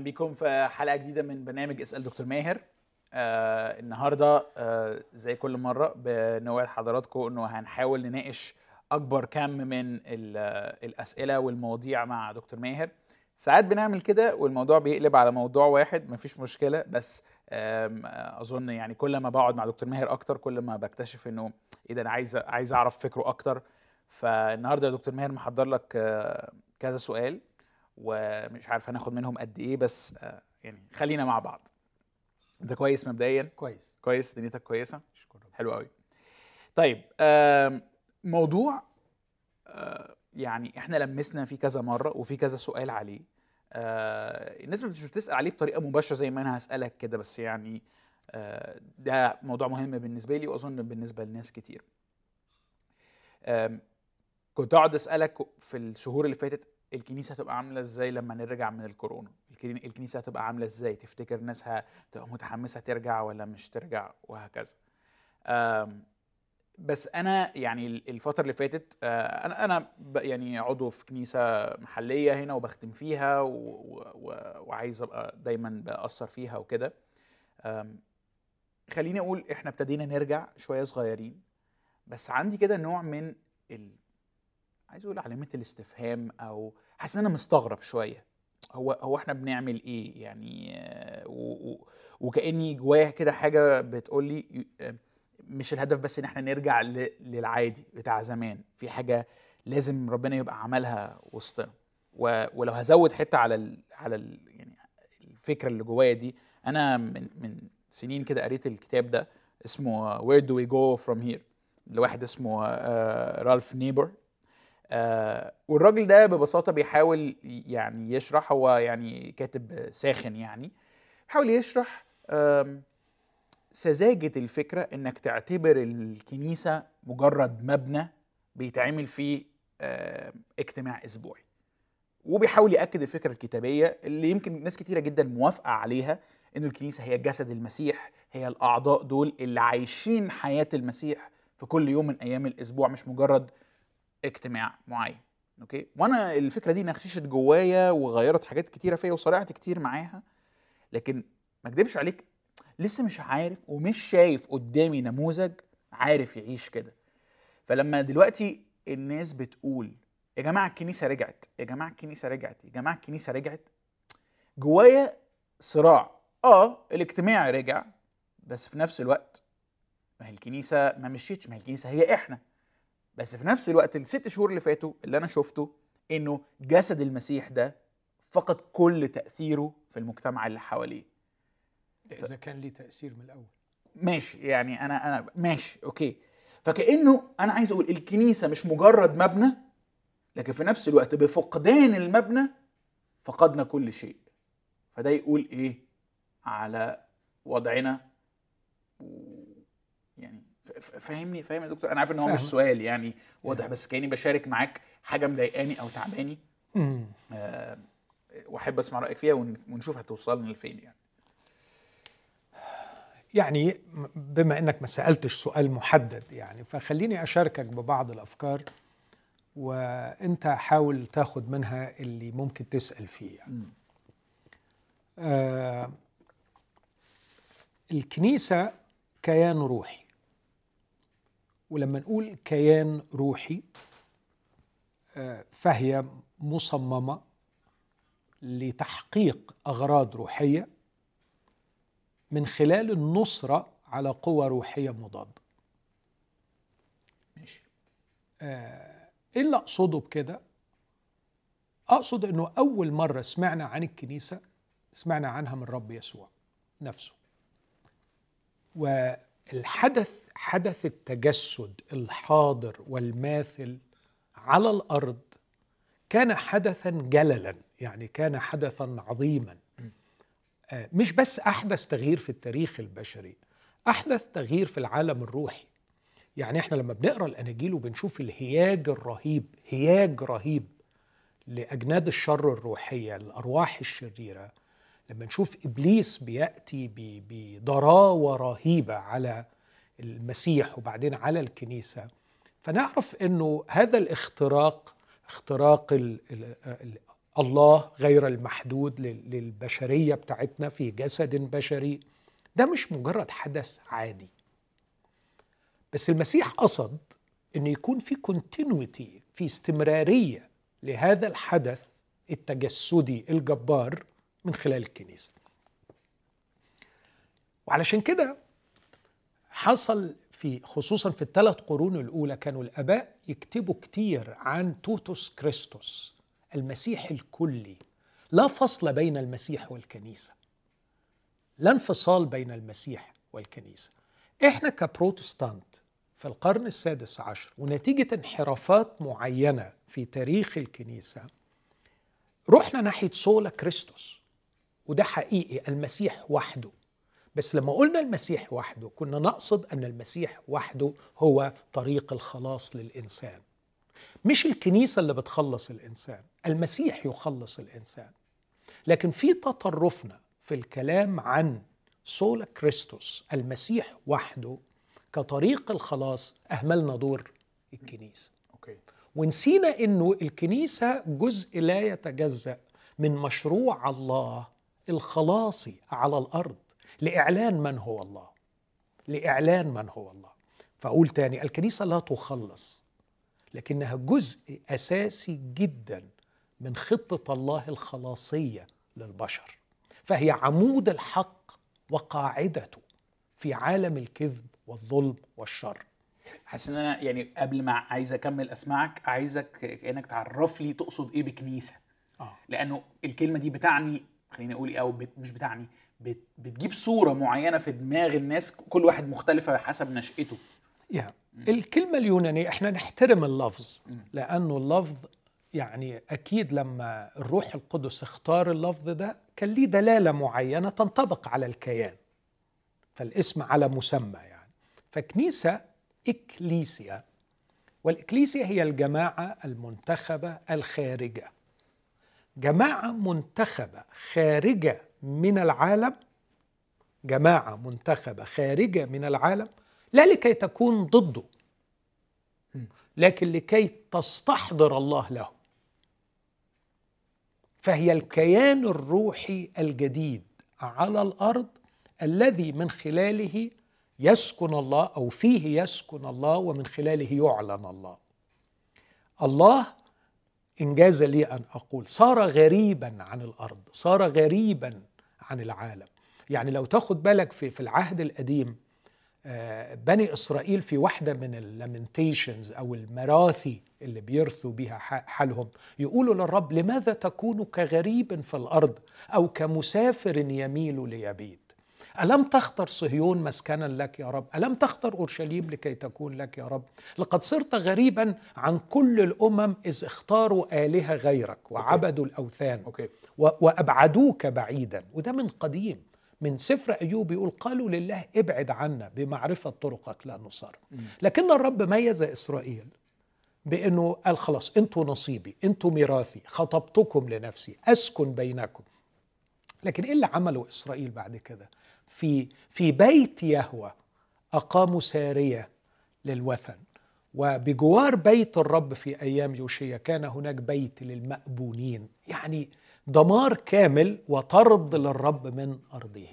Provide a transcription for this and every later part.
أهلا بيكم في حلقة جديدة من برنامج أسأل دكتور ماهر. آه النهارده آه زي كل مرة بنوعد حضراتكم إنه هنحاول نناقش أكبر كم من ال- الأسئلة والمواضيع مع دكتور ماهر. ساعات بنعمل كده والموضوع بيقلب على موضوع واحد مفيش مشكلة بس أظن يعني كل ما بقعد مع دكتور ماهر أكتر كل ما بكتشف إنه إيه ده أنا عايز عايز أعرف فكره أكتر. فالنهاردة يا دكتور ماهر محضر لك آه، كذا سؤال. ومش عارف هناخد منهم قد إيه بس آه، يعني خلينا مع بعض. انت كويس مبدئيا؟ كويس. كويس؟ دنيتك كويسة؟ اشكر ربنا حلو قوي طيب موضوع آه، يعني إحنا لمسنا فيه كذا مرة وفي كذا سؤال عليه. آه، الناس مش بتسأل عليه بطريقة مباشرة زي ما أنا هسألك كده بس يعني آه، ده موضوع مهم بالنسبة لي وأظن بالنسبة لناس كتير. كنت أقعد أسألك في الشهور اللي فاتت الكنيسة هتبقى عاملة إزاي لما نرجع من الكورونا؟ الكني- الكنيسة هتبقى عاملة إزاي؟ تفتكر الناس هتبقى متحمسة ترجع ولا مش ترجع؟ وهكذا. بس أنا يعني الفترة اللي فاتت آه، أنا أنا يعني عضو في كنيسة محلية هنا وبختم فيها وعايز أبقى دايما بأثر فيها وكده. خليني أقول إحنا ابتدينا نرجع شوية صغيرين بس عندي كده نوع من ال... عايز أقول علامه الاستفهام أو حاسس إن أنا مستغرب شوية هو هو إحنا بنعمل إيه يعني آه،. وكأني جوايا كده حاجة بتقول لي آه، مش الهدف بس إن إحنا نرجع. للعادي بتاع زمان في حاجة لازم ربنا يبقى عملها وسطنا. ولو هزود حتة على ال... على ال... يعني الفكرة اللي جوايا دي أنا من من سنين كده قريت الكتاب ده اسمه Where do we go from here لواحد اسمه آه، رالف نيبر آه، والراجل ده ببساطة بيحاول يعني يشرح هو يعني كاتب ساخن يعني بيحاول يشرح آم، سذاجة الفكرة إنك تعتبر الكنيسة مجرد مبنى بيتعمل فيه آم، اجتماع أسبوعي. وبيحاول يأكد الفكرة الكتابية اللي يمكن ناس كتيرة جدا موافقة عليها إنه الكنيسة هي جسد المسيح هي الأعضاء دول اللي عايشين حياة المسيح في كل يوم من أيام الأسبوع مش مجرد اجتماع معين أوكي؟ وأنا الفكرة دي نخششت جوايا وغيرت حاجات كتيرة فيا وصارعت كتير معاها لكن ما أكدبش عليك لسه مش عارف ومش شايف قدامي نموذج عارف يعيش كده. فلما دلوقتي الناس بتقول يا جماعة الكنيسة رجعت يا جماعة الكنيسة رجعت يا جماعة الكنيسة رجعت جوايا صراع. آه الاجتماع رجع بس في نفس الوقت ما هي الكنيسة ما مشيتش ما هي الكنيسة هي إحنا. بس في نفس الوقت الست شهور اللي فاتوا اللي أنا شفته إنه جسد المسيح ده فقد كل تأثيره في المجتمع اللي حواليه. إذا كان ليه تأثير من الأول. ماشي يعني أنا أنا ماشي أوكي. فكأنه أنا عايز أقول الكنيسة مش مجرد مبنى لكن في نفس الوقت بفقدان المبنى فقدنا كل شيء. فده يقول إيه؟ على وضعنا فاهمني؟ فاهم يا دكتور؟ أنا عارف إن هو مش. سؤال يعني واضح بس كأني بشارك معاك حاجة مضايقاني أو تعباني. آه، وأحب أسمع رأيك فيها ون- ونشوف هتوصلنا لفين يعني. يعني بما إنك ما سألتش سؤال محدد يعني فخليني أشاركك ببعض الأفكار وأنت حاول تاخد منها اللي ممكن تسأل فيه يعني. آه الكنيسة كيان روحي. ولما نقول كيان روحي آه فهي مصممة لتحقيق أغراض روحية من خلال النصرة على قوى روحية مضادة. ماشي. آه، إيه اللي أقصده بكده؟ أقصد إنه أول مرة سمعنا عن الكنيسة سمعنا عنها من رب يسوع نفسه. والحدث حدث التجسد الحاضر والماثل على الأرض كان حدثا جللا يعني كان حدثا عظيما. آه، مش بس أحدث تغيير في التاريخ البشري أحدث تغيير في العالم الروحي. يعني إحنا لما بنقرأ الاناجيل وبنشوف الهياج الرهيب هياج رهيب لأجناد الشر الروحية الأرواح الشريرة لما نشوف إبليس بيأتي بضراوة رهيبة على المسيح وبعدين على الكنيسة. فنعرف إنه هذا الاختراق اختراق ال ال ال الله غير المحدود للبشرية بتاعتنا في جسد بشري. ده مش مجرد حدث عادي. بس المسيح قصد إن يكون في continuity في استمرارية لهذا الحدث التجسدي الجبار من خلال الكنيسة. وعلشان كده حصل في خصوصا في الثلاث قرون الأولى كانوا الآباء يكتبوا كتير عن totus Christus المسيح الكلي. لا فصل بين المسيح والكنيسة. لا انفصال بين المسيح والكنيسة. إحنا كبروتستانت في القرن السادس عشر ونتيجة انحرافات معينة في تاريخ الكنيسة رحنا ناحية سولا كريستوس وده حقيقي المسيح وحده. بس لما قلنا المسيح وحده كنا نقصد أن المسيح وحده هو طريق الخلاص للإنسان. مش الكنيسة اللي بتخلص الإنسان المسيح يخلص الإنسان. لكن في تطرفنا في الكلام عن سولا كريستوس المسيح وحده كطريق الخلاص أهملنا دور الكنيسة. أوكي. ونسينا إنه الكنيسة جزء لا يتجزأ من مشروع الله الخلاصي على الأرض. لإعلان من هو الله. لإعلان من هو الله. فأقول تاني الكنيسة لا تخلص لكنها جزء أساسي جدا من خطة الله الخلاصية للبشر. فهي عمود الحق وقاعدته في عالم الكذب والظلم والشر. حاسس إن أنا يعني قبل ما عايز أكمل أسمعك عايزك كأنك تعرف لي تقصد إيه بكنيسة. آه. لأنه الكلمة دي بتعني خليني أقول إيه أو بت مش بتعني بت بتجيب صورة معينة في دماغ الناس كل واحد مختلفة حسب نشأته. يا الكلمة اليونانية إحنا نحترم اللفظ لأنه اللفظ يعني أكيد لما الروح القدس اختار اللفظ ده كان ليه دلالة معينة تنطبق على الكيان. فالاسم على مسمى يعني. فكنيسة إكليسيا والإكليسيا هي الجماعة المنتخبة الخارجة. جماعة منتخبة خارجة من العالم جماعة منتخبة خارجة من العالم لا لكي تكون ضده لكن لكي تستحضر الله له. فهي الكيان الروحي الجديد على الأرض الذي من خلاله يسكن الله أو فيه يسكن الله ومن خلاله يعلن الله. الله إنجاز لي أن أقول صار غريبا عن الأرض صار غريبا عن العالم. يعني لو تاخد بالك في في العهد القديم آه، بني إسرائيل في واحدة من ال lamentations أو المراثي اللي بيرثوا بها حالهم يقولوا للرب لماذا تكون كغريب في الأرض أو كمسافر يميل ليبيت؟ ألم تختر صهيون مسكنا لك يا رب؟ ألم تختر أورشليم لكي تكون لك يا رب؟ لقد صرت غريبا عن كل الأمم إذ اختاروا آلهة غيرك وعبدوا الأوثان. أوكي. وأبعدوك بعيدا. وده من قديم. من سفر أيوب يقول قالوا لله ابعد عنا بمعرفة طرقك لا نصر. لكن الرب ميز إسرائيل بأنه قال خلاص أنتوا نصيبي أنتوا ميراثي خطبتكم لنفسي أسكن بينكم. لكن إيه اللي عمله إسرائيل بعد كده؟ في في بيت يهوى أقاموا سارية للوثن. وبجوار بيت الرب في أيام يوشيا كان هناك بيت للمأبونين. يعني دمار كامل وطرد للرب من أرضه.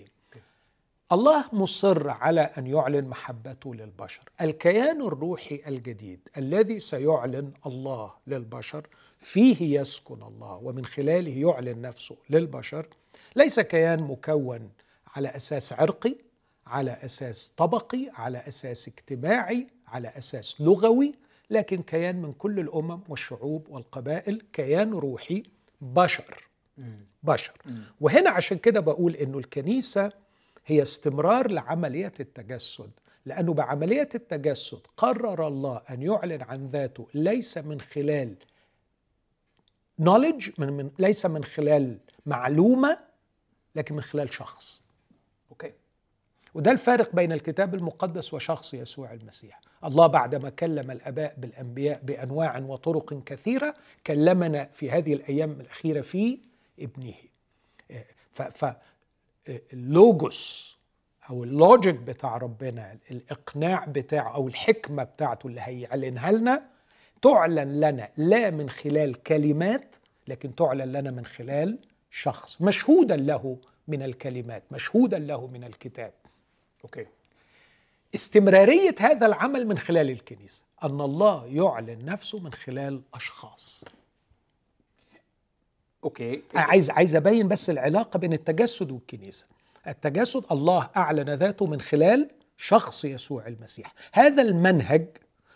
الله مصر على أن يعلن محبته للبشر. الكيان الروحي الجديد الذي سيعلن الله للبشر فيه يسكن الله ومن خلاله يعلن نفسه للبشر. ليس كيان مكون على أساس عرقي على أساس طبقي على أساس اجتماعي على أساس لغوي لكن كيان من كل الأمم والشعوب والقبائل كيان روحي بشر. بشر. وهنا عشان كده بقول إنه الكنيسة هي استمرار لعملية التجسد لأنه بعملية التجسد قرر الله أن يعلن عن ذاته ليس من خلال knowledge من, من ليس من خلال معلومة لكن من خلال شخص. okay. وده الفارق بين الكتاب المقدس وشخص يسوع المسيح. الله بعدما كلم الآباء بالأنبياء بأنواع وطرق كثيرة كلمنا في هذه الأيام الأخيرة في ابنه. ف اللوجوس أو ال logic بتاع ربنا الإقناع بتاعه أو الحكمة بتاعته اللي هيعلنها لنا تعلن لنا لا من خلال كلمات لكن تعلن لنا من خلال شخص مشهودا له من الكلمات مشهودا له من الكتاب. okay. استمرارية هذا العمل من خلال الكنيسة أن الله يعلن نفسه من خلال أشخاص. okay. عايز عايز أبين بس العلاقة بين التجسد والكنيسة. التجسد الله أعلن ذاته من خلال شخص يسوع المسيح. هذا المنهج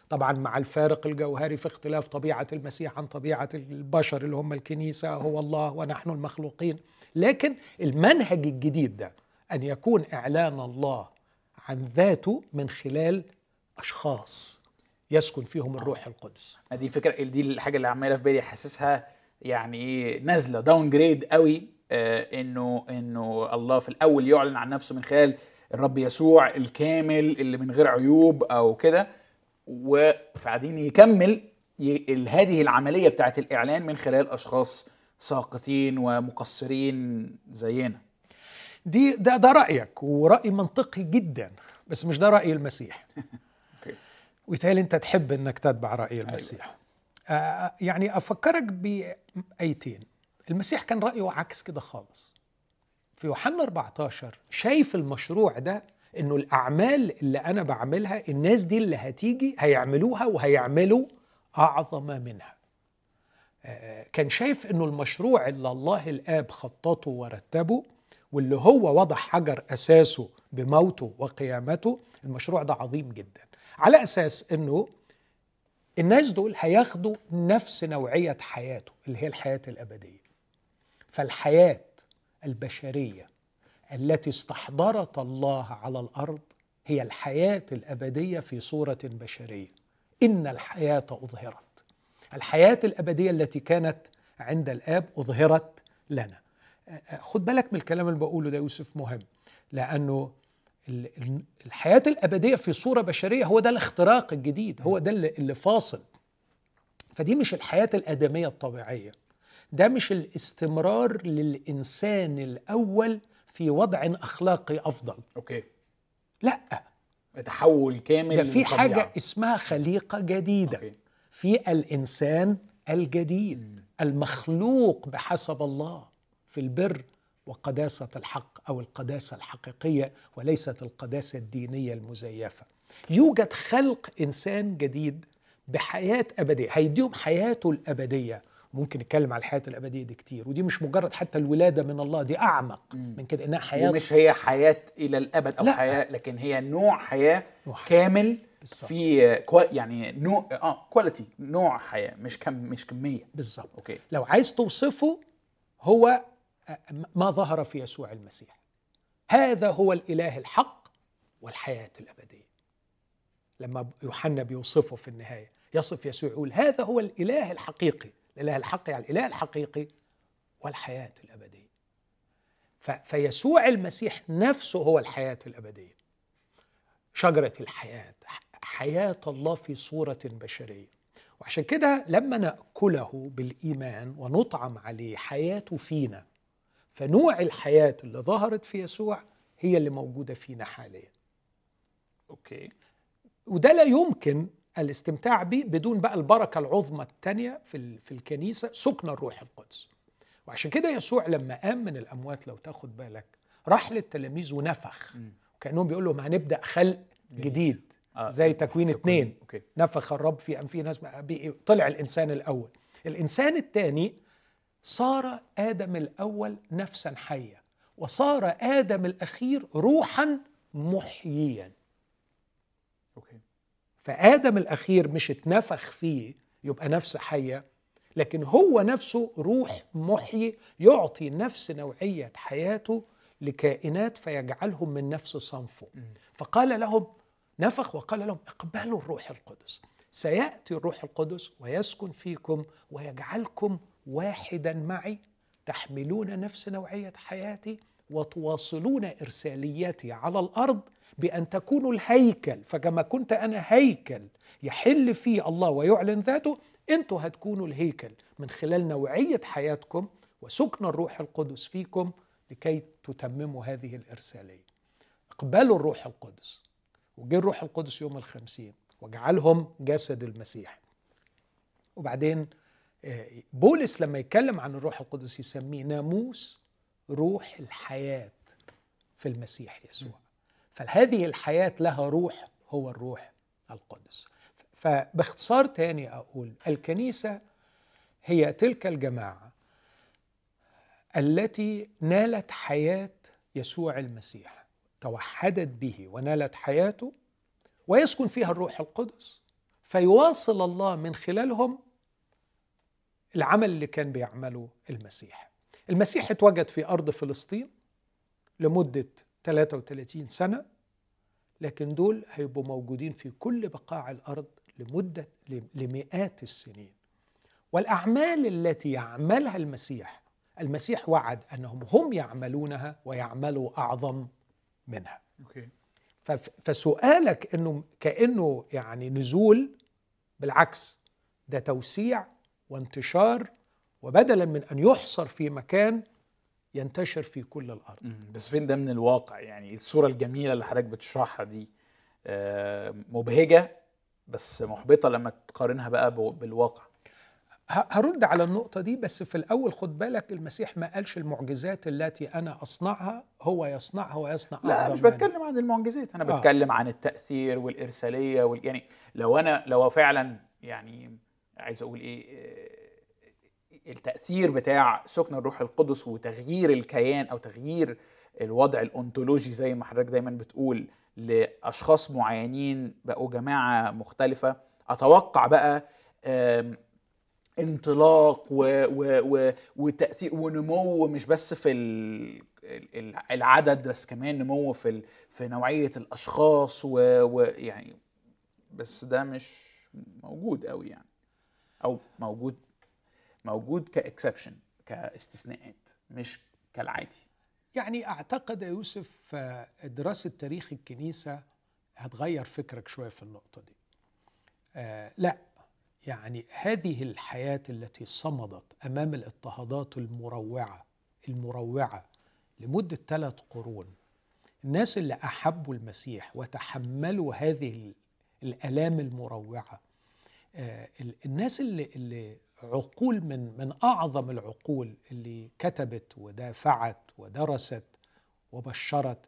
طبعا مع الفارق الجوهري في اختلاف طبيعة المسيح عن طبيعة البشر اللي هم الكنيسة هو الله ونحن المخلوقين. لكن المنهج الجديد ده أن يكون إعلان الله عن ذاته من خلال أشخاص يسكن فيهم الروح القدس. دي الفكرة دي الحاجة اللي عمالة في بالي حاسسها يعني إيه نازلة داون جريد قوي آه إنه إنه الله في الأول يعلن عن نفسه من خلال الرب يسوع الكامل اللي من غير عيوب أو كده وبعدين يكمل هذه العملية بتاعت الإعلان من خلال أشخاص ساقطين ومقصرين زينا. دي ده ده رأيك ورأي منطقي جدا بس مش ده رأي المسيح. ويتهيألي أنت تحب أنك تتبع رأي المسيح. يعني أفكرك بآيتين. المسيح كان رأيه عكس كده خالص. في يوحنا 14 شايف المشروع ده إنه الأعمال اللي أنا بعملها الناس دي اللي هتيجي هيعملوها وهيعملوا أعظم منها. آه، كان شايف إنه المشروع اللي الله الآب خططه ورتبه واللي هو وضع حجر أساسه بموته وقيامته المشروع ده عظيم جدا. على أساس إنه الناس دول هياخدوا نفس نوعية حياته اللي هي الحياة الأبدية. فالحياة البشرية التي استحضرت الله على الأرض هي الحياة الأبدية في صورة بشرية. إن الحياة أظهرت. الحياة الأبدية التي كانت عند الآب أظهرت لنا. خد بالك من الكلام اللي بقوله ده يوسف مهم. لأنه ال- ال- الحياة الأبدية في صورة بشرية هو ده الاختراق الجديد هو ده اللي فاصل. فدي مش الحياة الآدمية الطبيعية ده مش الاستمرار للإنسان الأول في وضع أخلاقي أفضل. okay. لا. تحول كامل ده في. حاجة اسمها خليقة جديدة okay. في الإنسان الجديد المخلوق بحسب الله في البر وقداسة الحق أو القداسة الحقيقية وليست القداسة الدينية المزيفة يوجد خلق إنسان جديد بحياة أبدية هيديهم حياته الأبدية ممكن نتكلم على الحياة الأبدية دي كتير ودي مش مجرد حتى الولادة من الله دي أعمق مم. من كده إنها حياة ومش هي حياة إلى الأبد أو لا. حياة لكن هي نوع حياة نوع حياة. كامل بالظبط. في qua يعني نوع آه quality نوع حياة مش كم مش كمية بالظبط okay لو عايز توصفه هو ما ظهر في يسوع المسيح. هذا هو الإله الحق والحياة الأبدية. لما يوحنا بيوصفه في النهاية يصف يسوع يقول هذا هو الإله الحقيقي. الإله الحق يعني الإله الحقيقي والحياة الأبدية. فيسوع المسيح نفسه هو الحياة الأبدية. شجرة الحياة حياة الله في صورة بشرية. وعشان كده لما نأكله بالإيمان ونطعم عليه حياته فينا فنوع الحياة اللي ظهرت في يسوع هي اللي موجودة فينا حاليا. okay. وده لا يمكن الاستمتاع به بدون بقى البركة العظمى الثانية في ال- في الكنيسة سكن الروح القدس. وعشان كده يسوع لما قام من الأموات لو تاخد بالك راح للتلاميذ ونفخ. مم. كانهم بيقول لهم هنبدأ خلق جديد. آه، زي تكوين okay. نفخ الرب في أنفه نسمة طلع الإنسان الأول. الإنسان الثاني صار آدم الأول نفسا حيه وصار آدم الأخير روحا محييا. أوكي. فآدم الأخير مش اتنفخ فيه يبقى نفس حيه لكن هو نفسه روح محيي يعطي نفس نوعية حياته لكائنات فيجعلهم من نفس صنفه. فقال لهم نفخ وقال لهم اقبلوا الروح القدس. سيأتي الروح القدس ويسكن فيكم ويجعلكم واحدا معي تحملون نفس نوعية حياتي وتواصلون ارساليتي على الأرض بأن تكونوا الهيكل فكما كنت أنا هيكل يحل فيه الله ويعلن ذاته أنتوا هتكونوا الهيكل. من خلال نوعية حياتكم وسكن الروح القدس فيكم لكي تتمموا هذه الإرسالية. اقبلوا الروح القدس. وجه الروح القدس يوم الخمسين وجعلهم جسد المسيح. وبعدين بولس لما يتكلم عن الروح القدس يسميه ناموس روح الحياة في المسيح يسوع. فهذه الحياة لها روح هو الروح القدس. فباختصار تاني أقول الكنيسة هي تلك الجماعة التي نالت حياة يسوع المسيح توحدت به ونالت حياته ويسكن فيها الروح القدس فيواصل الله من خلالهم العمل اللي كان بيعمله المسيح. المسيح اتوجد في أرض فلسطين لمدة 33 سنة لكن دول هيبقوا موجودين في كل بقاع الأرض لمدة لمئات السنين. والأعمال التي يعملها المسيح المسيح وعد أنهم هم يعملونها ويعملوا أعظم منها. أوكي. فسؤالك أنه كأنه يعني نزول بالعكس ده توسيع وانتشار وبدلا من أن يحصر في مكان ينتشر في كل الأرض. بس فين ده من الواقع؟ يعني الصورة الجميلة اللي حضرتك بتشرحها دي آه، مبهجة بس محبطة لما تقارنها بقى بالواقع. هرد على النقطة دي بس في الأول خد بالك المسيح ما قالش المعجزات التي أنا أصنعها هو يصنعها ويصنع لا مش بتكلم عن المعجزات أنا آه. بتكلم عن التأثير والإرسالية وال... يعني لو أنا لو فعلا يعني عايز أقول إيه التأثير بتاع سكن الروح القدس وتغيير الكيان أو تغيير الوضع الانتولوجي زي ما حضرتك دايما بتقول لأشخاص معينين بقوا جماعة مختلفة أتوقع بقى انطلاق و و و وتأثير ونمو مش بس في العدد بس كمان نمو في في نوعية الأشخاص ويعني بس ده مش موجود قوي يعني. أو موجود موجود كإكسبشن كاستثناءات مش كالعادي. يعني أعتقد يا يوسف دراسة تاريخ الكنيسة هتغير فكرك شوية في النقطة دي. آه لا يعني هذه الحياة التي صمدت أمام الاضطهادات المروعة المروعة لمدة ثلاث قرون الناس اللي أحبوا المسيح وتحملوا هذه الألام المروعة آه الناس اللي اللي عقول من من أعظم العقول اللي كتبت ودافعت ودرست وبشرت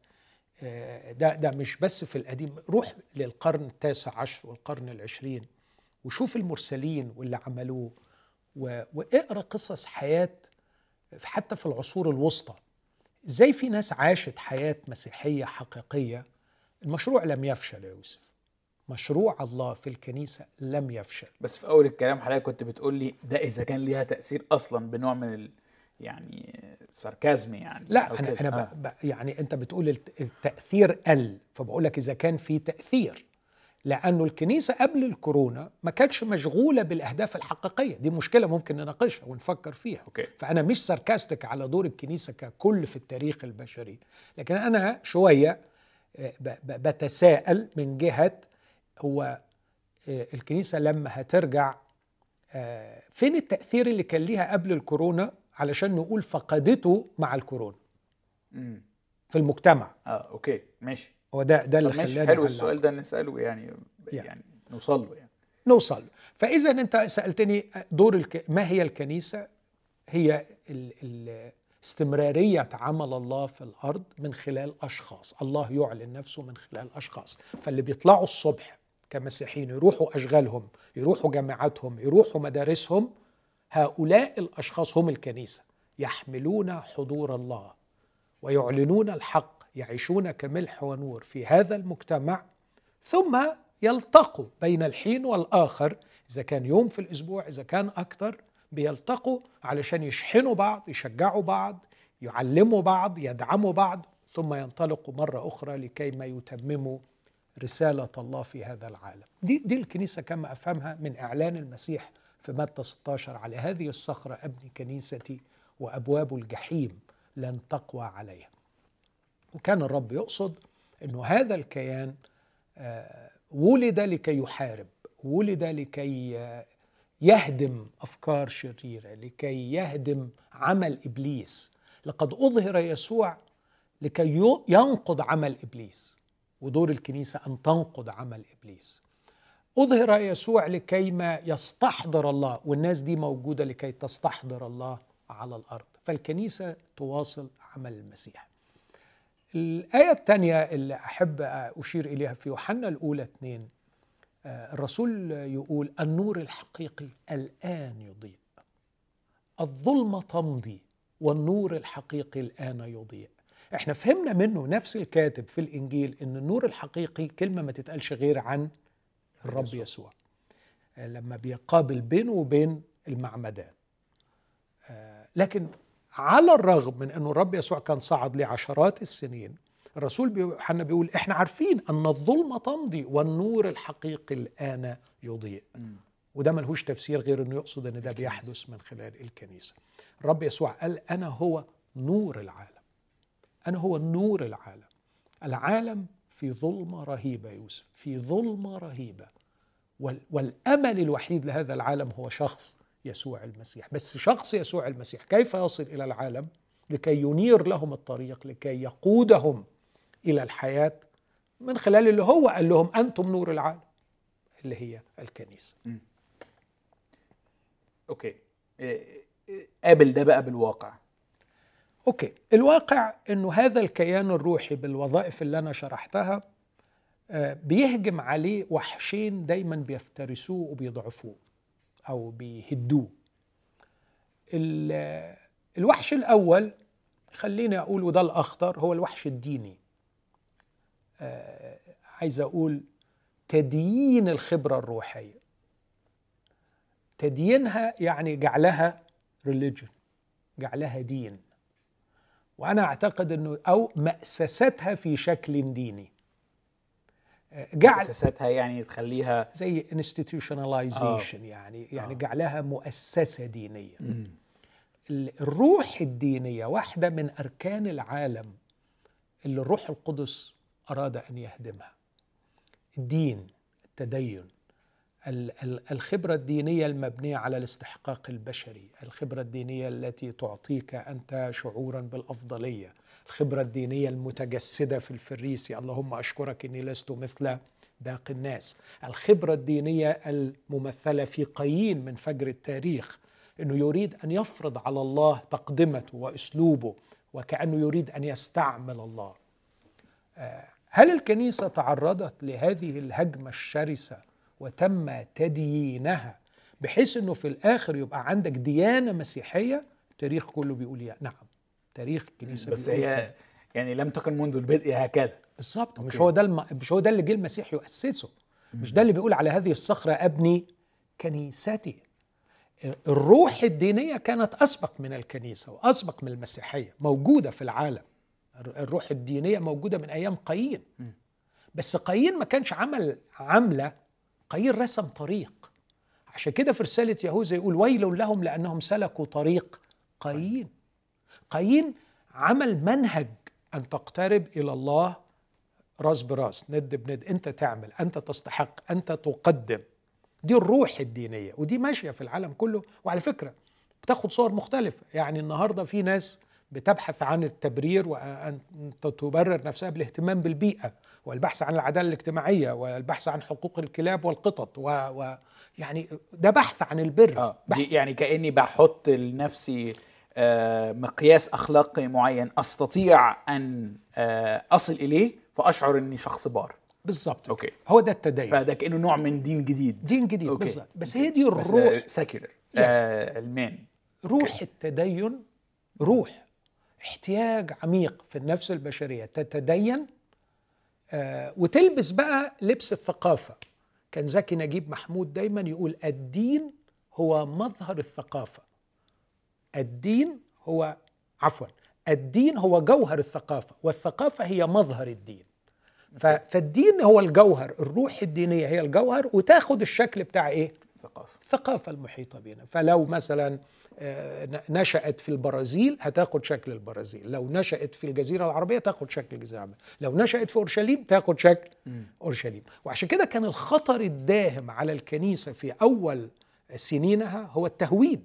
آه، ده ده مش بس في القديم. روح للقرن التاسع عشر والقرن العشرين وشوف المرسلين واللي عملوه واقرأ قصص حياة حتى في العصور الوسطى. إزاي في ناس عاشت حياة مسيحية حقيقية؟ المشروع لم يفشل يا يوسف. مشروع الله في الكنيسة لم يفشل بس في أول الكلام حضرتك كنت بتقول لي ده إذا كان ليها تأثير أصلا بنوع من ال... يعني ساركازم يعني لا أنا, أنا آه. ب... يعني أنت بتقول التأثير قل فبقول لك إذا كان في تأثير لأنه الكنيسة قبل الكورونا ما كانتش مشغولة بالأهداف الحقيقية دي مشكلة ممكن نناقشها ونفكر فيها أوكي. فأنا مش ساركاستك على دور الكنيسة ككل في التاريخ البشري لكن أنا شوية آه، بتساءل من جهة هو آه، الكنيسة لما هترجع آه، فين التأثير اللي كان ليها قبل الكورونا علشان نقول فقدته مع الكورونا؟ مم. في المجتمع. آه أوكي ماشي. هو ده ده اللي خلانا حلو السؤال ده نسأله يعني يعني, يعني نوصل له يعني. نوصل. له فإذا أنت سألتني دور الك... ما هي الكنيسة؟ هي ال... ال... استمرارية عمل الله في الأرض من خلال أشخاص. الله يعلن نفسه من خلال أشخاص. فاللي بيطلعوا الصبح كمسيحيين يروحوا أشغالهم يروحوا جامعاتهم يروحوا مدارسهم هؤلاء الأشخاص هم الكنيسة يحملون حضور الله ويعلنون الحق يعيشون كملح ونور في هذا المجتمع ثم يلتقوا بين الحين والآخر إذا كان يوم في الأسبوع إذا كان أكثر بيلتقوا علشان يشحنوا بعض يشجعوا بعض يعلموا بعض يدعموا بعض ثم ينطلقوا مرة أخرى لكي ما يتمموا رسالة الله في هذا العالم. دي, دي الكنيسة كما أفهمها من إعلان المسيح في متى 16 على هذه الصخرة أبني كنيستي وأبواب الجحيم لن تقوى عليها. وكان الرب يقصد أنه هذا الكيان آه، ولد لكي يحارب ولد لكي آه، يهدم أفكار شريرة لكي يهدم عمل إبليس. لقد أظهر يسوع لكي ينقض عمل إبليس. ودور الكنيسة أن تنقض عمل إبليس. أظهر يسوع لكي ما يستحضر الله والناس دي موجودة لكي تستحضر الله على الأرض. فالكنيسة تواصل عمل المسيح. الآية الثانية اللي أحب أشير إليها في يوحنا الأولى اثنين آه، الرسول يقول النور الحقيقي الآن يضيء. الظلمة تمضي والنور الحقيقي الآن يضيء. إحنا فهمنا منه نفس الكاتب في الإنجيل أن النور الحقيقي كلمة ما تتقالش غير عن الرب يسوع. آه، لما بيقابل بينه وبين المعمدان. آه، لكن على الرغم من أنه الرب يسوع كان صعد لعشرات السنين الرسول يوحنا بيقول إحنا عارفين أن الظلمة تمضي والنور الحقيقي الآن يضيء. وده ملهوش تفسير غير إنه يقصد إن ده بيحدث من خلال الكنيسة. الرب يسوع قال أنا هو نور العالم. أنا هو نور العالم. العالم في ظلمة رهيبة يوسف في ظلمة رهيبة. والأمل الوحيد لهذا العالم هو شخص يسوع المسيح. بس شخص يسوع المسيح كيف يصل إلى العالم؟ لكي ينير لهم الطريق لكي يقودهم إلى الحياة من خلال اللي هو قال لهم أنتم نور العالم اللي هي الكنيسة. م. okay. إيه، إيه، قابل ده بقى بالواقع. okay. الواقع إنه هذا الكيان الروحي بالوظائف اللي أنا شرحتها آه، بيهجم عليه وحشين دايما بيفترسوه وبيضعفوه أو بيهدوه. الوحش الأول خليني أقول وده الأخطر هو الوحش الديني. آه، عايز أقول تديين الخبرة الروحية. تديينها يعني جعلها ريليجن جعلها دين. وأنا أعتقد إنه أو مأسستها في شكل ديني آه، جعل مؤسساتها يعني تخليها زي انستتيوشناليزيشن آه. يعني يعني آه. جعلها مؤسسة دينية م. الروح الدينية واحدة من أركان العالم اللي الروح القدس أراد أن يهدمها الدين التدين الخبرة الدينية المبنية على الاستحقاق البشري الخبرة الدينية التي تعطيك أنت شعورا بالأفضلية الخبرة الدينية المتجسدة في الفريسي اللهم أشكرك أني لست مثل باقي الناس. الخبرة الدينية الممثلة في قايين من فجر التاريخ أنه يريد أن يفرض على الله تقدمته وأسلوبه وكأنه يريد أن يستعمل الله. آه، هل الكنيسة تعرضت لهذه الهجمة الشرسة وتم تديينها بحيث إنه في الآخر يبقى عندك ديانة مسيحية التاريخ كله بيقول يا نعم تاريخ الكنيسة بس هي يعني لم تكن منذ البدء هكذا. بالظبط مش هو ده الم... مش هو ده اللي جه المسيح يؤسسه. مش ده اللي بيقول على هذه الصخرة أبني كنيستي. الروح الدينية كانت أسبق من الكنيسة وأسبق من المسيحية موجودة في العالم. الروح الدينية موجودة من أيام قايين. بس قايين ما كانش عمل عملة قايين رسم طريق. عشان كده في رسالة يهوذا يقول ويل لهم لأنهم سلكوا طريق قايين. قايين عمل منهج أن تقترب إلى الله راس براس ند بند. أنت تعمل أنت تستحق أنت تقدم. دي الروح الدينية ودي ماشية في العالم كله. وعلى فكرة بتاخد صور مختلفة. يعني النهارده في ناس بتبحث عن التبرير وأن تبرر نفسها بالاهتمام بالبيئة والبحث عن العدالة الاجتماعية والبحث عن حقوق الكلاب والقطط و, و يعني ده بحث عن البر. آه بحث. يعني كأني بحط لنفسي آه مقياس أخلاقي معين أستطيع أن آه أصل إليه فأشعر أني شخص بار. بالظبط okay. هو ده التدين. فده كأنه نوع من دين جديد. دين جديد بالظبط بس هي دي الروح. secular آه علماني روح التدين روح. احتياج عميق في النفس البشرية. تتدين آه وتلبس بقى لبس الثقافة. كان زكي نجيب محمود دايما يقول الدين هو مظهر الثقافة. الدين هو عفوا الدين هو جوهر الثقافة والثقافة هي مظهر الدين. فالدين هو الجوهر الروح الدينية هي الجوهر وتاخد الشكل بتاع إيه؟ الثقافة. الثقافة المحيطة بنا. فلو مثلا آه، نشأت في البرازيل هتاخد شكل البرازيل. لو نشأت في الجزيرة العربية تاخد شكل الجزيرة العربية. لو نشأت في أورشليم تاخد شكل أورشليم. وعشان كده كان الخطر الداهم على الكنيسة في أول سنينها هو التهويد.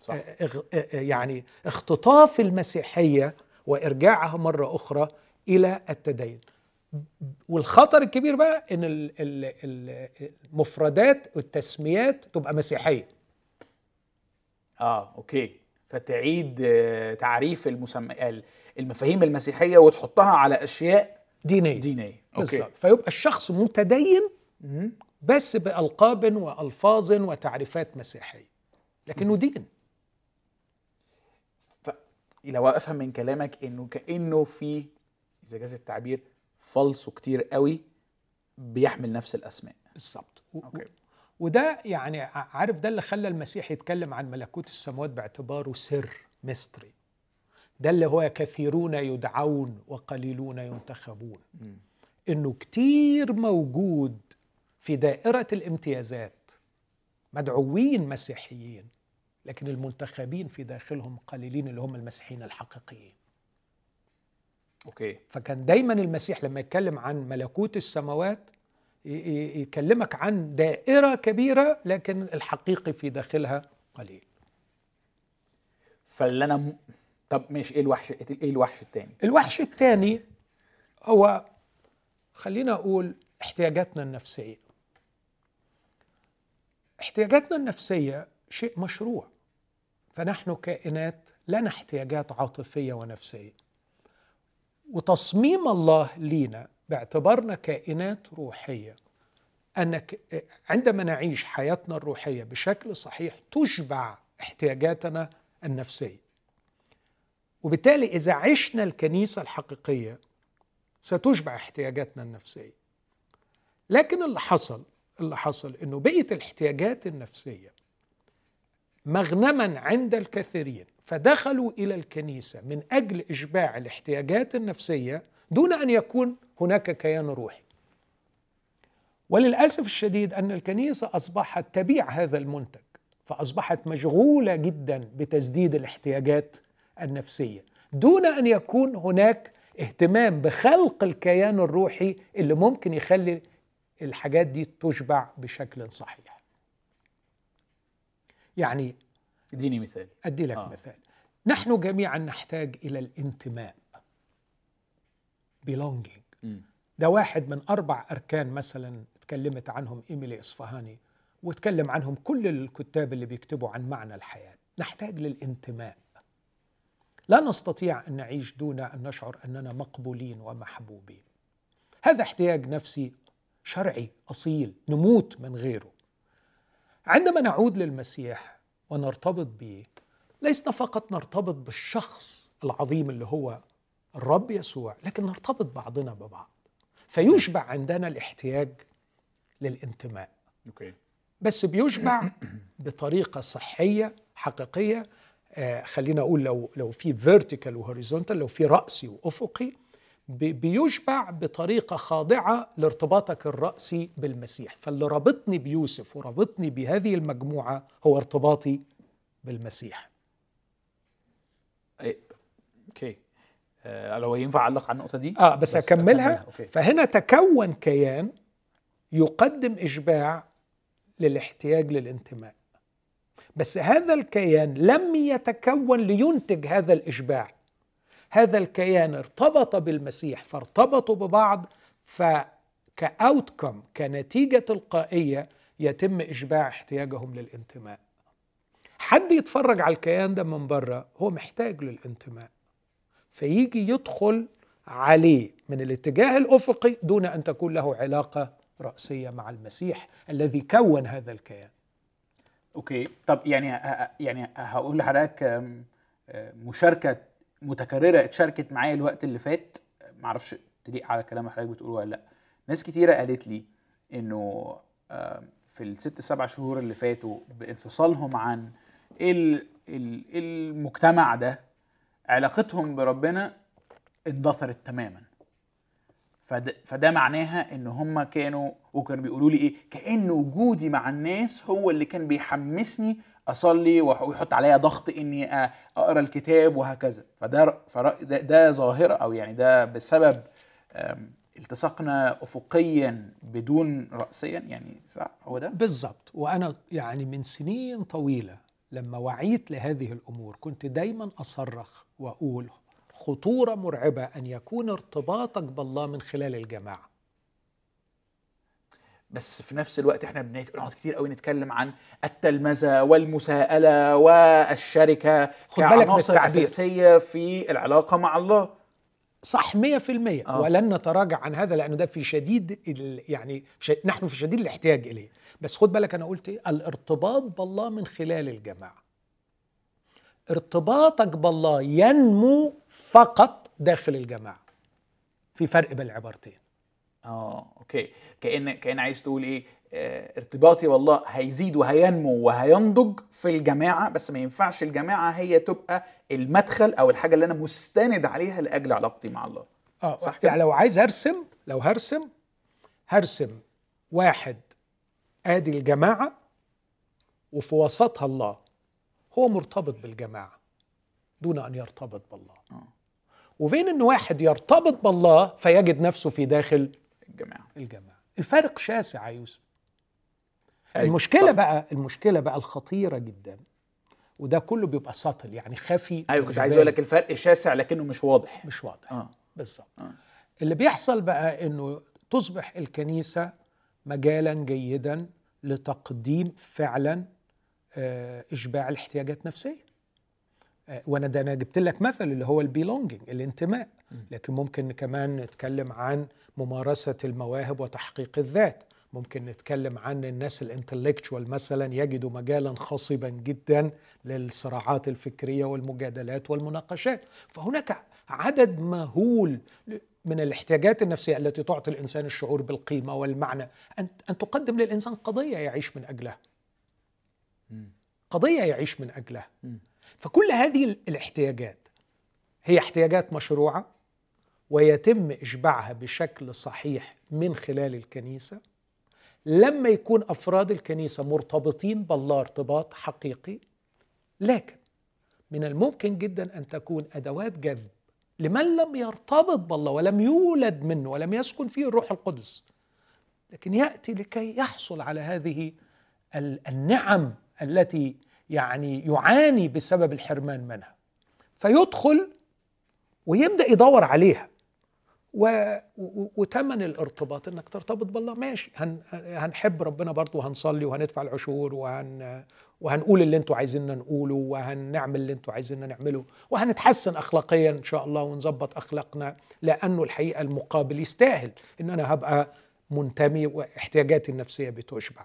صح. آه، آه، يعني اختطاف المسيحية وإرجاعها مرة أخرى إلى التدين. والخطر الكبير بقى إن ال- ال- ال- المفردات والتسميات تبقى مسيحية. آه أوكي. فتعيد آه، تعريف المسمى ال- المفاهيم المسيحية وتحطها على أشياء دينية. دينية. okay. بالظبط. فيبقى الشخص متدين. بس بألقاب وألفاظ وتعريفات مسيحية. لكنه دين. لو افهم من كلامك إنه كأنه في إذا جاز التعبير false و كتير قوي بيحمل نفس الأسماء. بالظبط. و- okay. وده يعني عارف ده اللي خلى المسيح يتكلم عن ملكوت السماوات باعتباره سر mystery. ده اللي هو كثيرون يدعون وقليلون ينتخبون. إنه كتير موجود في دائرة الامتيازات مدعوين مسيحيين لكن المنتخبين في داخلهم قليلين اللي هم المسيحيين الحقيقيين. okay. فكان دايما المسيح لما يتكلم عن ملكوت السماوات يكلمك عن دائرة كبيرة لكن الحقيقي في داخلها قليل. فاللي أنا م... طب ماشي إيه الوحش إيه الوحش التاني؟ الوحش الثاني هو خلينا أقول احتياجاتنا النفسية. احتياجاتنا النفسية شيء مشروع. فنحن كائنات لنا احتياجات عاطفية ونفسية. وتصميم الله لينا باعتبارنا كائنات روحية. أنك عندما نعيش حياتنا الروحية بشكل صحيح تشبع احتياجاتنا النفسية. وبالتالي إذا عشنا الكنيسة الحقيقية ستشبع احتياجاتنا النفسية. لكن اللي حصل اللي حصل إنه بقيت الاحتياجات النفسية مغنما عند الكثيرين فدخلوا إلى الكنيسة من أجل إشباع الاحتياجات النفسية دون أن يكون هناك كيان روحي. وللأسف الشديد أن الكنيسة أصبحت تبيع هذا المنتج فأصبحت مشغولة جدا بتسديد الاحتياجات النفسية دون أن يكون هناك اهتمام بخلق الكيان الروحي اللي ممكن يخلي الحاجات دي تشبع بشكل صحيح. يعني اديني مثال. أدي لك آه. مثال. نحن جميعا نحتاج إلى الانتماء. Belonging. ده واحد من أربع أركان مثلا اتكلمت عنهم إيميلي إصفهاني واتكلم عنهم كل الكتاب اللي بيكتبوا عن معنى الحياة. نحتاج للانتماء. لا نستطيع أن نعيش دون أن نشعر أننا مقبولين ومحبوبين. هذا احتياج نفسي شرعي أصيل نموت من غيره. عندما نعود للمسيح ونرتبط به لسنا فقط نرتبط بالشخص العظيم اللي هو الرب يسوع لكن نرتبط بعضنا ببعض. فيشبع عندنا الاحتياج للانتماء. okay. بس بيشبع بطريقة صحية حقيقية. آه خلينا أقول لو لو في vertical و horizontal لو في رأسي وأفقي بي- بيشبع بطريقة خاضعة لارتباطك الرأسي بالمسيح. فاللي رابطني بيوسف ورابطني بهذه المجموعة هو ارتباطي بالمسيح. okay. آه لو ينفع أعلق على النقطة دي؟ آه بس, بس أكملها. okay. فهنا تكون كيان يقدم إشباع للاحتياج للانتماء. بس هذا الكيان لم يتكون لينتج هذا الإشباع. هذا الكيان ارتبط بالمسيح فارتبطوا ببعض ف outcome كنتيجة تلقائية يتم إشباع احتياجهم للانتماء. حد يتفرج على الكيان ده من بره هو محتاج للانتماء. فيجي يدخل عليه من الاتجاه الأفقي دون أن تكون له علاقة رأسية مع المسيح الذي كون هذا الكيان. okay. طب يعني يعني هقول لحضرتك مشاركة متكررة اتشاركت معايا الوقت اللي فات. معرفش تليق على كلام حضرتك بتقوله ولا لأ. ناس كتيرة قالت لي إنه آم، في الست سبع شهور اللي فاتوا بانفصالهم عن ال- ال- المجتمع ده علاقتهم بربنا اندثرت تماما. فده, فده معناها إن هم كانوا وكانوا بيقولوا لي إيه؟ كأن وجودي مع الناس هو اللي كان بيحمسني أصلي ويحط عليا ضغط إني أقرأ الكتاب وهكذا. فده ده, ظاهرة أو يعني ده بسبب أم، التصاقنا افقيا بدون راسيا يعني صح؟ هو ده؟ بالضبط. وأنا يعني من سنين طويلة لما وعيت لهذه الأمور كنت دايما أصرخ وأقول خطورة مرعبة أن يكون ارتباطك بالله من خلال الجماعة. بس في نفس الوقت إحنا بنقعد كتير قوي نتكلم عن التلمذة والمساءلة والشركة خد بالك من التعبير. أساسية في العلاقة مع الله. صح 100% آه. ولن نتراجع عن هذا لأنه ده في شديد ال- يعني ش... نحن في شديد الاحتياج إليه. بس خد بالك أنا قلت إيه؟ الارتباط بالله من خلال الجماعة. ارتباطك بالله ينمو فقط داخل الجماعة. في فرق بين العبارتين. آه أوكي. كان كأن عايز تقول إيه؟ آه ارتباطي بالله هيزيد وهينمو وهينضج في الجماعة بس ما ينفعش الجماعة هي تبقى المدخل أو الحاجة اللي أنا مستند عليها لأجل علاقتي مع الله. آه صح؟ يعني لو عايز أرسم لو هرسم هرسم واحد آدي الجماعة وفي وسطها الله. هو مرتبط بالجماعة دون أن يرتبط بالله. آه. وبين إن واحد يرتبط بالله فيجد نفسه في داخل الجماعة. الجماعة. الفارق شاسع يا يوسف. أيوة، المشكلة صح. بقى المشكلة بقى الخطيرة جدا وده كله بيبقى سطل يعني خفي أيوه كنت عايز. أقول لك الفرق شاسع لكنه مش واضح. مش واضح. آه. بالظبط. آه. اللي بيحصل بقى إنه تصبح الكنيسة مجالا جيدا لتقديم فعلا آه، إشباع الاحتياجات النفسية. آه، وأنا ده أنا جبت لك مثل اللي هو ال belonging الانتماء. لكن ممكن كمان نتكلم عن ممارسة المواهب وتحقيق الذات. ممكن نتكلم عن الناس ال intellectual مثلا يجدوا مجالا خصبا جدا للصراعات الفكرية والمجادلات والمناقشات. فهناك عدد مهول من الاحتياجات النفسية التي تعطي الإنسان الشعور بالقيمة والمعنى. أن أن تقدم للإنسان قضية يعيش من أجلها. قضية يعيش من أجلها. فكل هذه الاحتياجات هي احتياجات مشروعة. ويتم إشباعها بشكل صحيح من خلال الكنيسة. لما يكون أفراد الكنيسة مرتبطين بالله ارتباط حقيقي لكن من الممكن جدا أن تكون أدوات جذب لمن لم يرتبط بالله ولم يولد منه ولم يسكن فيه الروح القدس لكن يأتي لكي يحصل على هذه ال- النعم التي يعني يعاني بسبب الحرمان منها. فيدخل ويبدأ يدور عليها. و... وتمن الارتباط انك ترتبط بالله. ماشي هن... هنحب ربنا برضه وهنصلي وهندفع العشور وهن... وهنقول اللي أنتوا عايزيننا نقوله وهنعمل اللي أنتوا عايزيننا نعمله وهنتحسن اخلاقيا إن شاء الله ونظبط أخلاقنا لأنه الحقيقة المقابل يستاهل إن أنا هبقى منتمي واحتياجاتي النفسية بتشبع.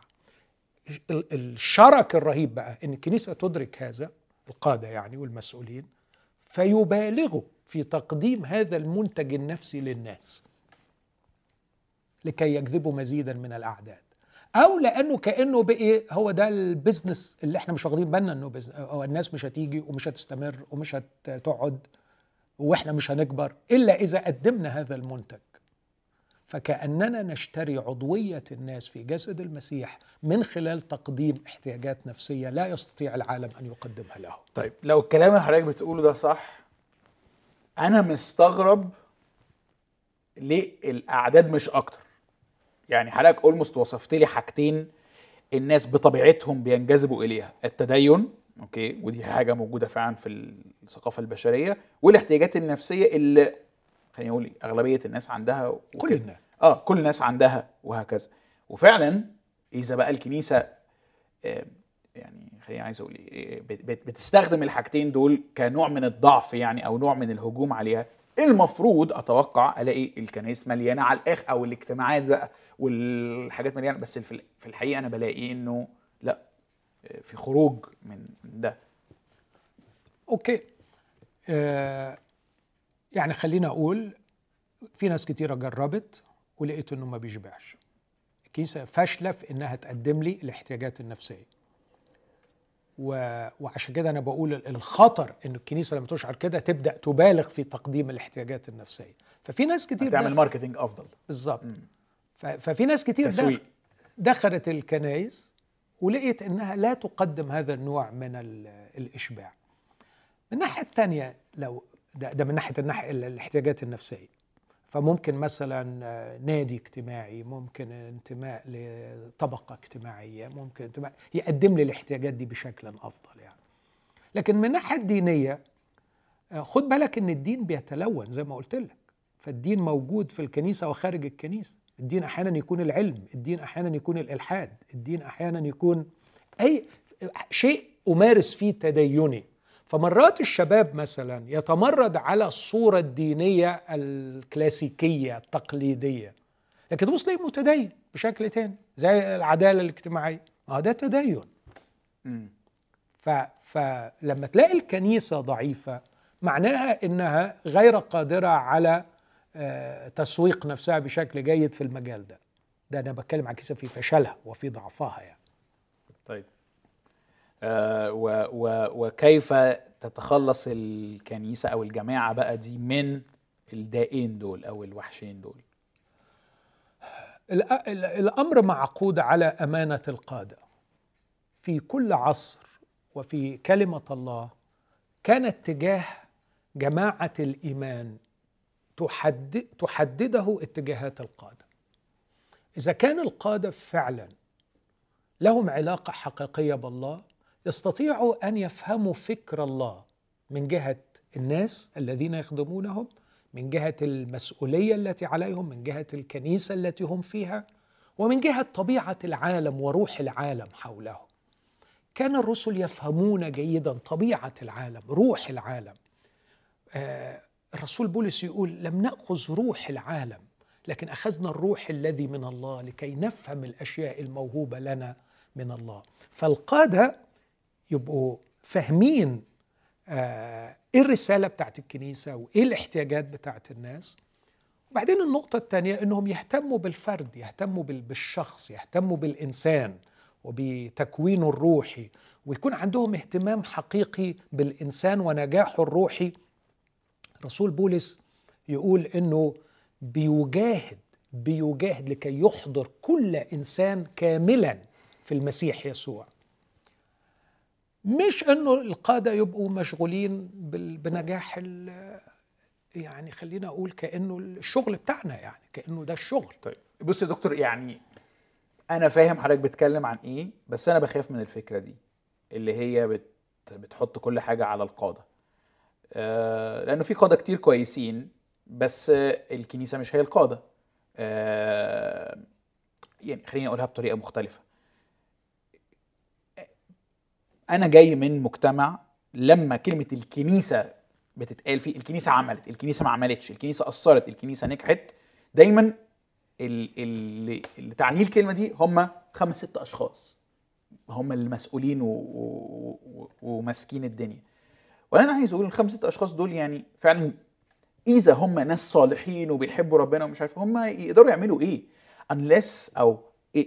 ال- الشرك الرهيب بقى إن الكنيسة تدرك هذا القادة يعني والمسؤولين فيبالغوا في تقديم هذا المنتج النفسي للناس لكي يجذبوا مزيدا من الأعداد. أو لأنه كأنه بقي هو ده البزنس اللي إحنا مش واخدين بالنا إنه أو الناس مش هتيجي ومش هتستمر ومش هتقعد وإحنا مش هنكبر إلا إذا قدمنا هذا المنتج. فكأننا نشتري عضوية الناس في جسد المسيح من خلال تقديم احتياجات نفسية لا يستطيع العالم أن يقدمها له طيب لو الكلام اللي حضرتك بتقوله ده صح أنا مستغرب ليه الاعداد مش أكتر. يعني حضرتك اولموست وصفت لي حاجتين الناس بطبيعتهم بينجذبوا إليها. التدين أوكي ودي حاجة موجودة فعلا في الثقافة البشرية والاحتياجات النفسية اللي خليني أقول أغلبية الناس عندها كل وكده. الناس. آه كل الناس عندها وهكذا. وفعلا إذا بقى الكنيسة آه، يعني خليني عايز أقول إيه بت- بتستخدم الحاجتين دول كنوع من الضعف يعني أو نوع من الهجوم عليها. المفروض أتوقع ألاقي الكنائس مليانة على الآخر أو الاجتماعات بقى والحاجات مليانة بس في ال- في الحقيقة أنا بلاقي إنه لأ في خروج من ده. okay. آه يعني خلينا أقول في ناس كتيرة جربت ولقيت إنه ما بيشبعش. الكنيسه فاشلة في إنها تقدم لي الاحتياجات النفسية. و... وعشان كده أنا بقول الخطر إن الكنيسة لما تشعر كده تبدأ تبالغ في تقديم الاحتياجات النفسية. ففي ناس كتير تعمل marketing أفضل. بالظبط. ف... ففي ناس كتير تسويق. دخل... دخلت الكنائس ولقيت إنها لا تقدم هذا النوع من ال... الإشباع. من الناحيه الثانية لو ده, ده من ناحية الناحية الاحتياجات النفسية. فممكن مثلا آه، نادي اجتماعي ممكن انتماء لطبقة اجتماعية ممكن انتماء يقدم لي الاحتياجات دي بشكل أفضل يعني. لكن من الناحيه الدينيه آه، خد بالك إن الدين بيتلون زي ما قلت لك. فالدين موجود في الكنيسة وخارج الكنيسة. الدين أحيانا يكون العلم الدين أحيانا يكون الإلحاد الدين أحيانا يكون أي شيء أمارس فيه تديني. فمرات الشباب مثلا يتمرد على الصورة الدينية الكلاسيكية التقليدية لكن تبص تلاقيه متدين بشكل تاني زي العدالة الاجتماعية. آه ده تدين. ف... فلما تلاقي الكنيسة ضعيفة معناها إنها غير قادرة على آه، تسويق نفسها بشكل جيد في المجال ده. ده أنا بتكلم عن كيسه في فشلها وفي ضعفها يعني. طيب. وكيف تتخلص الكنيسة أو الجماعة بقى دي من الدائين دول أو الوحشين دول؟ الأمر معقود على أمانة القادة. في كل عصر وفي كلمة الله كان اتجاه جماعة الإيمان تحدد تحدده اتجاهات القادة. إذا كان القادة فعلا لهم علاقة حقيقية بالله يستطيعوا أن يفهموا فكر الله من جهة الناس الذين يخدمونهم من جهة المسؤولية التي عليهم من جهة الكنيسة التي هم فيها ومن جهة طبيعة العالم وروح العالم حولهم. كان الرسل يفهمون جيدا طبيعة العالم روح العالم. آه الرسول بولس يقول لم نأخذ روح العالم لكن أخذنا الروح الذي من الله لكي نفهم الأشياء الموهوبة لنا من الله. فالقادة يبقوا فاهمين آه إيه الرسالة بتاعت الكنيسة وإيه الاحتياجات بتاعت الناس. وبعدين النقطة الثانية إنهم يهتموا بالفرد يهتموا بالشخص يهتموا بالإنسان وبتكوينه الروحي ويكون عندهم اهتمام حقيقي بالإنسان ونجاحه الروحي. رسول بولس يقول إنه بيجاهد بيجاهد لكي يحضر كل إنسان كاملا في المسيح يسوع. مش إنه القادة يبقوا مشغولين بنجاح يعني خلينا أقول كأنه الشغل بتاعنا يعني كأنه ده الشغل. طيب بص يا دكتور يعني أنا فاهم حضرتك بتتكلم عن إيه بس أنا بخاف من الفكرة دي اللي هي بت بتحط كل حاجة على القادة. آه لأنه في قادة كتير كويسين بس الكنيسة مش هي القادة. آه يعني خليني أقولها بطريقة مختلفة. أنا جاي من مجتمع لما كلمة الكنيسة بتتقال فيه الكنيسة عملت الكنيسة ما عملتش الكنيسة اثرت الكنيسة نجحت دايما اللي, اللي تعنيه الكلمة دي هم خمس ست أشخاص. هم المسؤولين وماسكين الدنيا. وأنا عايز أقول الخمس ست أشخاص دول يعني فعلا إذا هم ناس صالحين وبيحبوا ربنا ومش عارف هم يقدروا يعملوا إيه؟ unless أو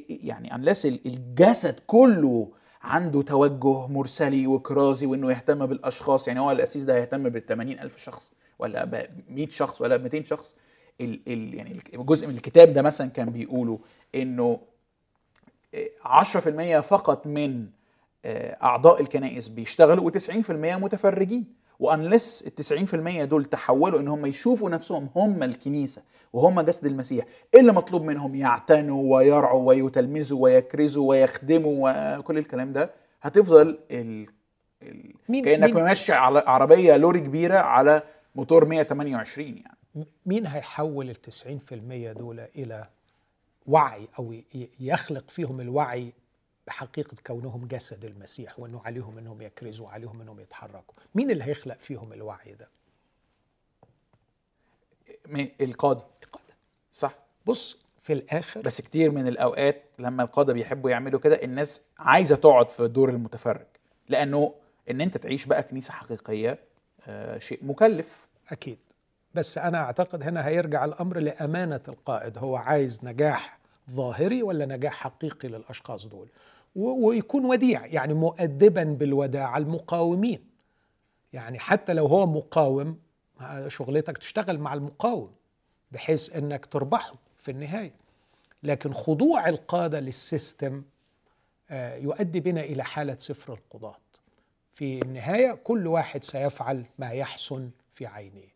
يعني unless الجسد كله عنده توجه مرسلي وكرازي وإنه يهتم بالأشخاص. يعني هو الأسيس ده هيهتم بال ألف شخص ولا ب 100 شخص ولا ب 200 شخص. ال ال يعني جزء من الكتاب ده مثلا كان بيقولوا إنه 10% فقط من آه، أعضاء الكنائس بيشتغلوا و90% متفرجين. وانلس ال 90% دول تحولوا إن هم يشوفوا نفسهم هم الكنيسة. وهم جسد المسيح. إيه اللي مطلوب منهم؟ يعتنوا ويرعوا ويتلمذوا ويكرزوا ويخدموا وكل الكلام ده. هتفضل ال... ال... مين كأنك مين ماشي على عربية لوري كبيرة على موتور 128 يعني. مين هيحول ال 90% دول إلى وعي أو يخلق فيهم الوعي بحقيقة كونهم جسد المسيح وأنه عليهم أنهم يكرزوا وعليهم أنهم يتحركوا؟ مين اللي هيخلق فيهم الوعي ده؟ القادة. القادة. صح. بص في الآخر بس كتير من الأوقات لما القادة بيحبوا يعملوا كده الناس عايزة تقعد في دور المتفرج. لأنه إن أنت تعيش بقى كنيسة حقيقية آه شيء مكلف. أكيد. بس أنا أعتقد هنا هيرجع الأمر لأمانة القائد. هو عايز نجاح ظاهري ولا نجاح حقيقي للأشخاص دول؟ ويكون وديع يعني مؤدبا بالوداع المقاومين. يعني حتى لو هو مقاوم شغلتك تشتغل مع المقاوم بحيث إنك تربحه في النهاية. لكن خضوع القادة للسيستم آه، يؤدي بنا إلى حالة صفر القضاة. في النهاية كل واحد سيفعل ما يحسن في عينيه.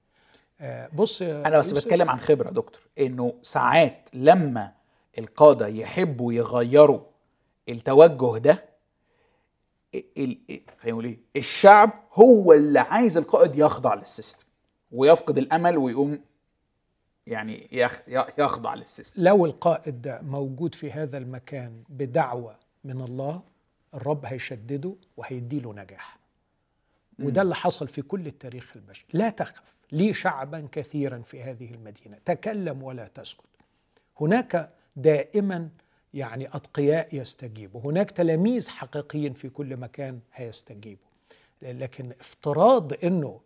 آه، بص أنا بس بتكلم عن خبرة دكتور إنه ساعات لما القادة يحبوا يغيروا التوجه ده خلينا نقول إيه الشعب هو اللي عايز القائد يخضع لل system. ويفقد الأمل ويقوم يعني يخ- يخضع للسيستم. لو القائد ده موجود في هذا المكان بدعوة من الله الرب هيشدده وهيديله نجاح. وده اللي حصل في كل التاريخ البشري. لا تخف لي شعبا كثيرا في هذه المدينة. تكلم ولا تسكت. هناك دائما يعني أتقياء يستجيبوا. هناك تلاميذ حقيقيين في كل مكان هيستجيبوا. لكن افتراض إنه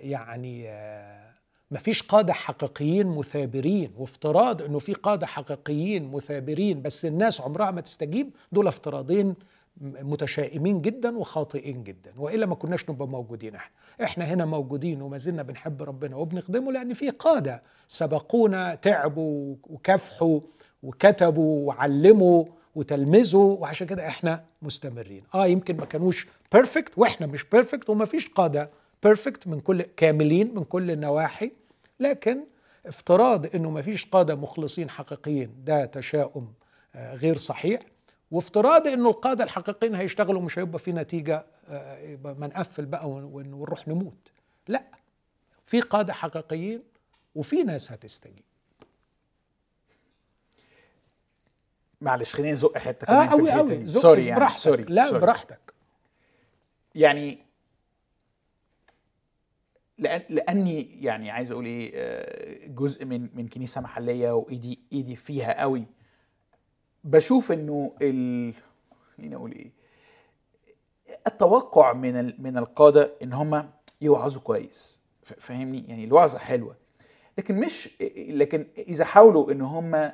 يعني آه، مفيش قادة حقيقيين مثابرين وافتراض إنه في قادة حقيقيين مثابرين بس الناس عمرها ما تستجيب دول افتراضين متشائمين جدا وخاطئين جدا وإلا ما كناش نبقى موجودين إحنا. إحنا هنا موجودين وما زلنا بنحب ربنا وبنخدمه لأن في قادة سبقونا تعبوا وكافحوا وكتبوا وعلموا وتلمذوا وعشان كده إحنا مستمرين. آه يمكن ما كانوش perfect وإحنا مش perfect وما فيش قادة perfect من كل كاملين من كل النواحي لكن افتراض إنه ما فيش قادة مخلصين حقيقيين ده تشاؤم آه، غير صحيح. وافتراض إنه القادة الحقيقيين هيشتغلوا مش هيبقى في نتيجة آه، يبقى ما نقفل بقى ون- ون- ونروح نموت. لا في قادة حقيقيين وفي ناس هتستجيب. معلش خليني أزق حتة آه كمان في قوي الحتة دي. sorry يعني براحتك sorry لا sorry. براحتك. يعني لأني يعني عايز أقول إيه آه، جزء من من كنيسة محلية وإيدي إيدي فيها قوي. بشوف إنه ال خليني أقول إيه التوقع من. من القادة إن هم يوعظوا كويس. فاهمني؟ يعني الوعظة حلوة. لكن مش لكن إذا حاولوا إن هم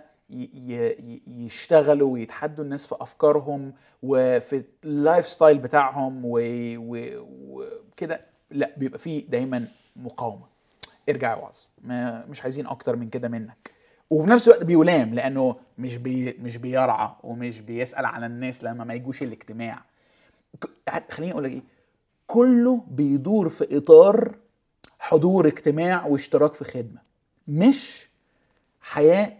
يشتغلوا ويتحدوا الناس في أفكارهم وفي ال lifestyle بتاعهم وكده لا بيبقى فيه دايما مقاومة. ارجع اوعظ ما مش عايزين أكتر من كده منك. وفي نفس الوقت بيلام لأنه مش بي مش بيرعى ومش بيسأل على الناس لما ما يجوش الاجتماع. خليني أقول لك إيه كله بيدور في إطار حضور اجتماع واشتراك في خدمة. مش حياة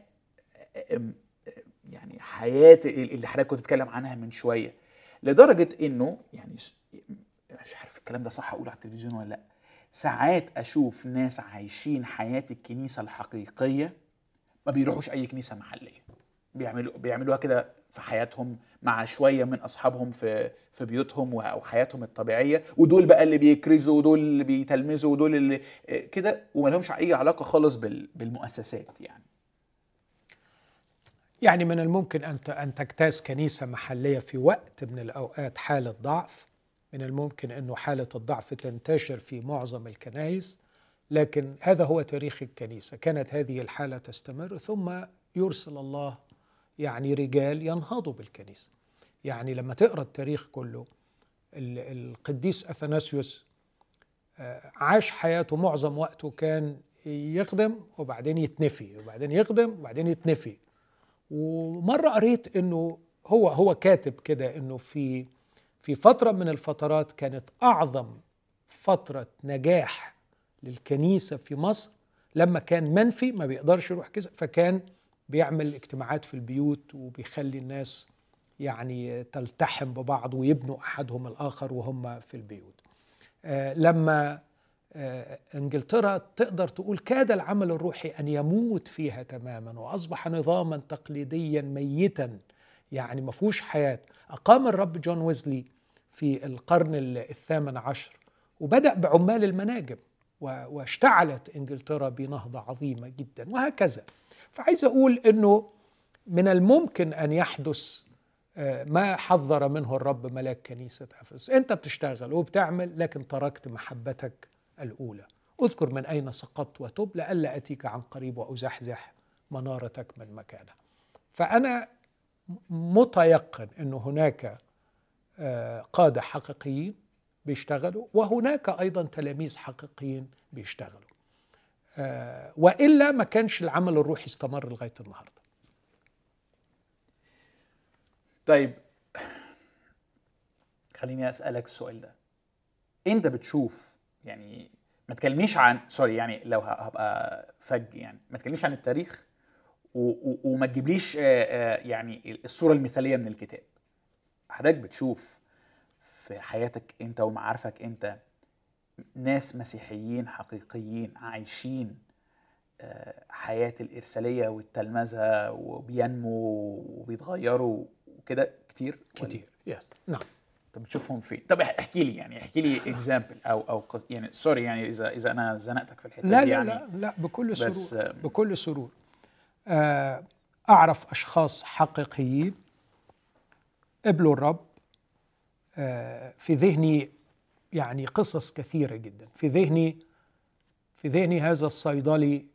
يعني حياة اللي حضرتك كنت بتتكلم عنها من شوية. لدرجة إنه يعني الكلام ده صح أقوله على التلفزيون ولا لأ؟ ساعات أشوف ناس عايشين حياة الكنيسة الحقيقية ما بيروحوش أي كنيسة محلية. بيعملوا بيعملوها كده في حياتهم مع شوية من أصحابهم في في بيوتهم أو حياتهم الطبيعية ودول بقى اللي بيكرزوا ودول اللي بيتلمذوا ودول اللي كده وما لهمش أي علاقة خالص بال- بالمؤسسات يعني. يعني من الممكن أن أن تجتاز كنيسة محلية في وقت من الأوقات حالة ضعف من الممكن انه حالة الضعف تنتشر في معظم الكنائس لكن هذا هو تاريخ الكنيسة. كانت هذه الحالة تستمر ثم يرسل الله يعني رجال ينهضوا بالكنيسة. يعني لما تقرأ التاريخ كله ال- القديس أثناسيوس آه، عاش حياته معظم وقته كان يخدم وبعدين يتنفي وبعدين يخدم وبعدين يتنفي. ومرة قريت إنه هو هو كاتب كده إنه في في فترة من الفترات كانت أعظم فترة نجاح للكنيسة في مصر لما كان منفي ما بيقدرش يروح كذا فكان بيعمل اجتماعات في البيوت وبيخلي الناس يعني تلتحم ببعض ويبنوا أحدهم الآخر وهم في البيوت. آه، لما آه، إنجلترا تقدر تقول كاد العمل الروحي أن يموت فيها تماما وأصبح نظاما تقليديا ميتا يعني ما فيهوش حياة. أقام الرب جون ويزلي في القرن ال- الثامن عشر وبدأ بعمال المناجم واشتعلت إنجلترا بنهضة عظيمة جدا وهكذا. فعايز أقول إنه من الممكن أن يحدث آه، ما حذر منه الرب ملاك كنيسة أفسس. أنت بتشتغل وبتعمل لكن تركت محبتك الأولى. أذكر من أين سقطت وتب لئلا أتيك عن قريب وأزحزح منارتك من مكانها. فأنا متيقن أن هناك قادة حقيقيين بيشتغلوا وهناك أيضا تلاميذ حقيقيين بيشتغلوا. آه، وإلا ما كانش العمل الروحي استمر لغاية النهاردة. طيب خليني أسألك السؤال ده. أنت بتشوف يعني ما تكلمنيش عن سوري يعني لو هبقى فج يعني ما تكلمنيش عن التاريخ و... و... وما تجيبليش آه، آه، يعني الصورة المثالية من الكتاب. حضرتك بتشوف في حياتك انت ومعارفك انت ناس مسيحيين حقيقيين عايشين آه، حياة الإرسالية والتلمذة وبينموا وبيتغيروا وكده كتير؟ كتير yes نعم طب بتشوفهم فين؟ طب اح- احكي لي يعني احكي لي example أو أو يعني sorry يعني إذا إذا أنا زنقتك في الحتة لا دي لا يعني لا لا بكل بس سرور آه، بكل سرور آه، أعرف أشخاص حقيقيين قبلوا الرب آه، في ذهني يعني قصص كثيرة جدا. في ذهني في ذهني هذا الصيدلي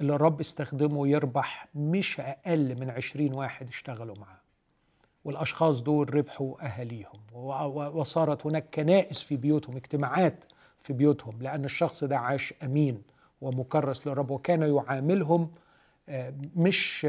اللي الرب استخدمه يربح مش أقل من عشرين واحد اشتغلوا معاه. والأشخاص دول ربحوا أهاليهم. وصارت هناك كنائس في بيوتهم اجتماعات في بيوتهم لأن الشخص ده عاش أمين ومكرس للرب وكان يعاملهم مش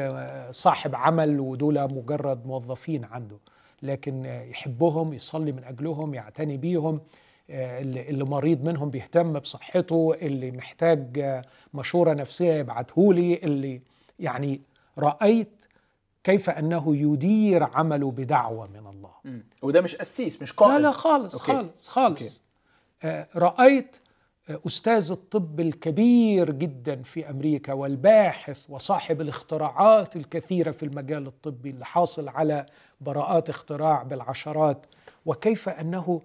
صاحب عمل ودول مجرد موظفين عنده لكن يحبهم يصلي من أجلهم يعتني بيهم اللي مريض منهم بيهتم بصحته اللي محتاج مشورة نفسية يبعتهولي اللي يعني رأيت كيف أنه يدير عمله بدعوة من الله. وده مش قسيس مش قائد لا لا خالص okay. خالص خالص okay. آه، رأيت أستاذ الطب الكبير جدا في أمريكا والباحث وصاحب الاختراعات الكثيرة في المجال الطبي اللي حاصل على براءات اختراع بالعشرات وكيف أنه